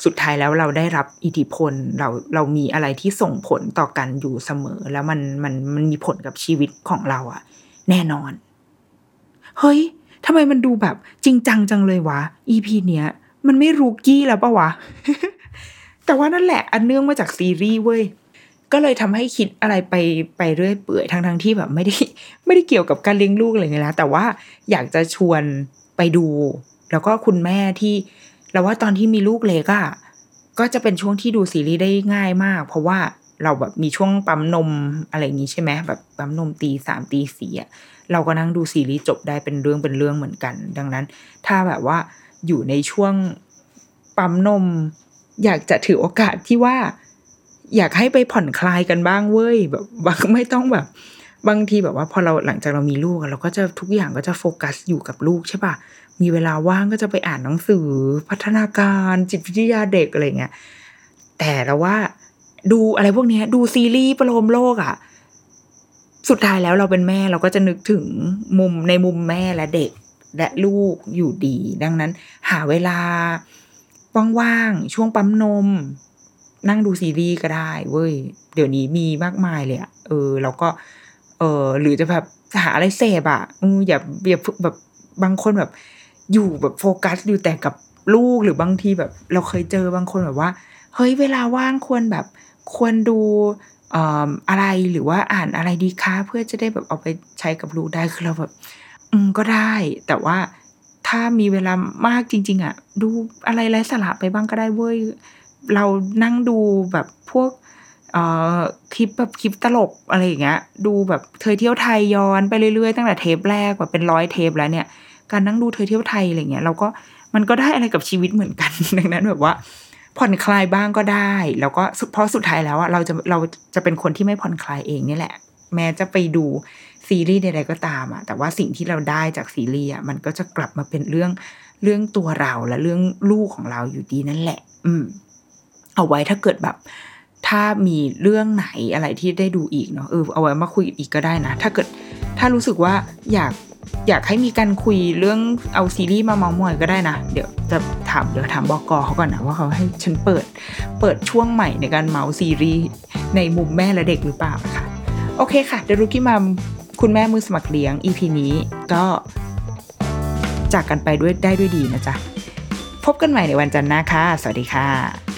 [SPEAKER 2] สุดท้ายแล้วเราได้รับอิทธิพลเราเรามีอะไรที่ส่งผลต่อกันอยู่เสมอ แล้วมันมันมันมีผลกับชีวิตของเราอะแน่นอน เฮ้ยทำไมมันดูแบบจริงจังจังเลยวะ EP เนี้ย มันไม่รูกี้แล้วปะวะ แต่ว่านั่นแหละอันเนื่องมาจากซีรีส์เว้ย ก็เลยทำให้คิดอะไรไปไปเรื่อยเปื่อยทั้งทั้งที่แบบไม่ได้ไม่ได้เกี่ยวกับการเลี้ยงลูกอะไรเงี้ยนะแต่ว่าอยากจะชวนไปดู แล้วก็คุณแม่ที่เราว่าตอนที่มีลูกเล็กอะก็จะเป็นช่วงที่ดูซีรีส์ได้ง่ายมาก เพราะว่าเราแบบมีช่วงปั๊มนมอะไรอย่างนี้ใช่ไหมแบบปั๊มนมตีสามตีสี่อะเราก็นั่งดูซีรีส์จบได้เป็นเรื่องเป็นเรื่องเหมือนกัน ดังนั้น ถ้าแบบว่าอยู่ในช่วงปั๊มนม อยากจะถือโอกาสที่ว่า อยากให้ไปผ่อนคลายกันบ้างเว้ยแบบบางไม่ต้องแบบ บางทีแบบว่าพอเราหลังจากเรามีลูกเราก็จะทุกอย่างก็จะโฟกัสอยู่กับลูกใช่ปะมีเวลาว่างก็จะไปอ่านหนังสือ พัฒนาการจิตวิทยาเด็กอะไรเงี้ยแต่เราว่าดูอะไรพวกนี้ดูซีรีส์ประโลมโลกอะ สุดท้ายแล้วเราเป็นแม่เราก็จะนึกถึงมุมในมุมแม่และเด็กและลูกอยู่ดี ดังนั้น หาเวลาว่างๆช่วงปั๊มนม นั่งดูซีรีส์ก็ได้เว้ย เดี๋ยวนี้มีมากมายเลยอะเออแล้วก็เออหรือจะแบบหาอะไรเสพอะอย่าอย่าแบบบางคนแบบ อยู่แบบโฟกัสอยู่แต่กับลูกหรือบางทีแบบ เราเคยเจอบางคนแบบว่า เฮ้ยเวลาว่างควรแบบควรดูเอ่ออะไรหรือว่าอ่านอะไรดีคะเพื่อจะได้แบบเอาไปใช้กับลูกได้คือเราแบบ อืมก็ได้ แต่ว่าถ้ามีเวลามากจริง ๆอะ ดูอะไรไร้สาระไปบ้างก็ได้เว้ย เรานั่งดูแบบพวกเอ่อคลิปแบบคลิปตลกอะไรอย่างเงี้ย ดูแบบเธอเที่ยวไทยย้อนไปเรื่อยๆตั้งแต่เทปแรกแบบเป็นร้อยเทปแล้วเนี่ย การนั่งดูเธอเที่ยวไทยอะไรเงี้ยเราก็มันก็ได้อะไรกับชีวิตเหมือนกัน ดังนั้นแบบว่า ผ่อนคลายบ้างก็ได้ แล้วก็สุดเพราะสุดท้ายแล้วอะเราจะเราจะเป็นคนที่ไม่ผ่อนคลายเองนี่แหละ แม้จะไปดูซีรีส์ใดๆก็ตามอะแต่ว่าสิ่งที่เราได้จากซีรีส์อะมันก็จะกลับมาเป็นเรื่องเรื่องตัวเราและเรื่องลูกของเราอยู่ดีนั่นแหละ อืม เอาไว้ถ้าเกิดแบบ ถ้ามีเรื่องไหนอะไรที่ได้ดูอีกเนาะเออเอาไว้มาคุยอีกก็ได้นะ ถ้าเกิดถ้ารู้สึกว่าอยากอยากให้มีการคุยเรื่องเอาซีรีส์มาเมามอยก็ได้นะ เดี๋ยวจะถามเดี๋ยวถามบอกอเขาก่อนนะว่าเขาให้ฉันเปิดเปิดช่วงใหม่ในการเมาซีรีส์ในมุมแม่และเด็กหรือเปล่านะคะโอเคค่ะเดรุกี้มัมคุณแม่มือสมัครเลี้ยง EP นี้ก็จากกันไปด้วยได้ด้วยดีนะจ๊ะ พบกันใหม่ในวันจันทร์หน้าค่ะสวัสดีค่ะ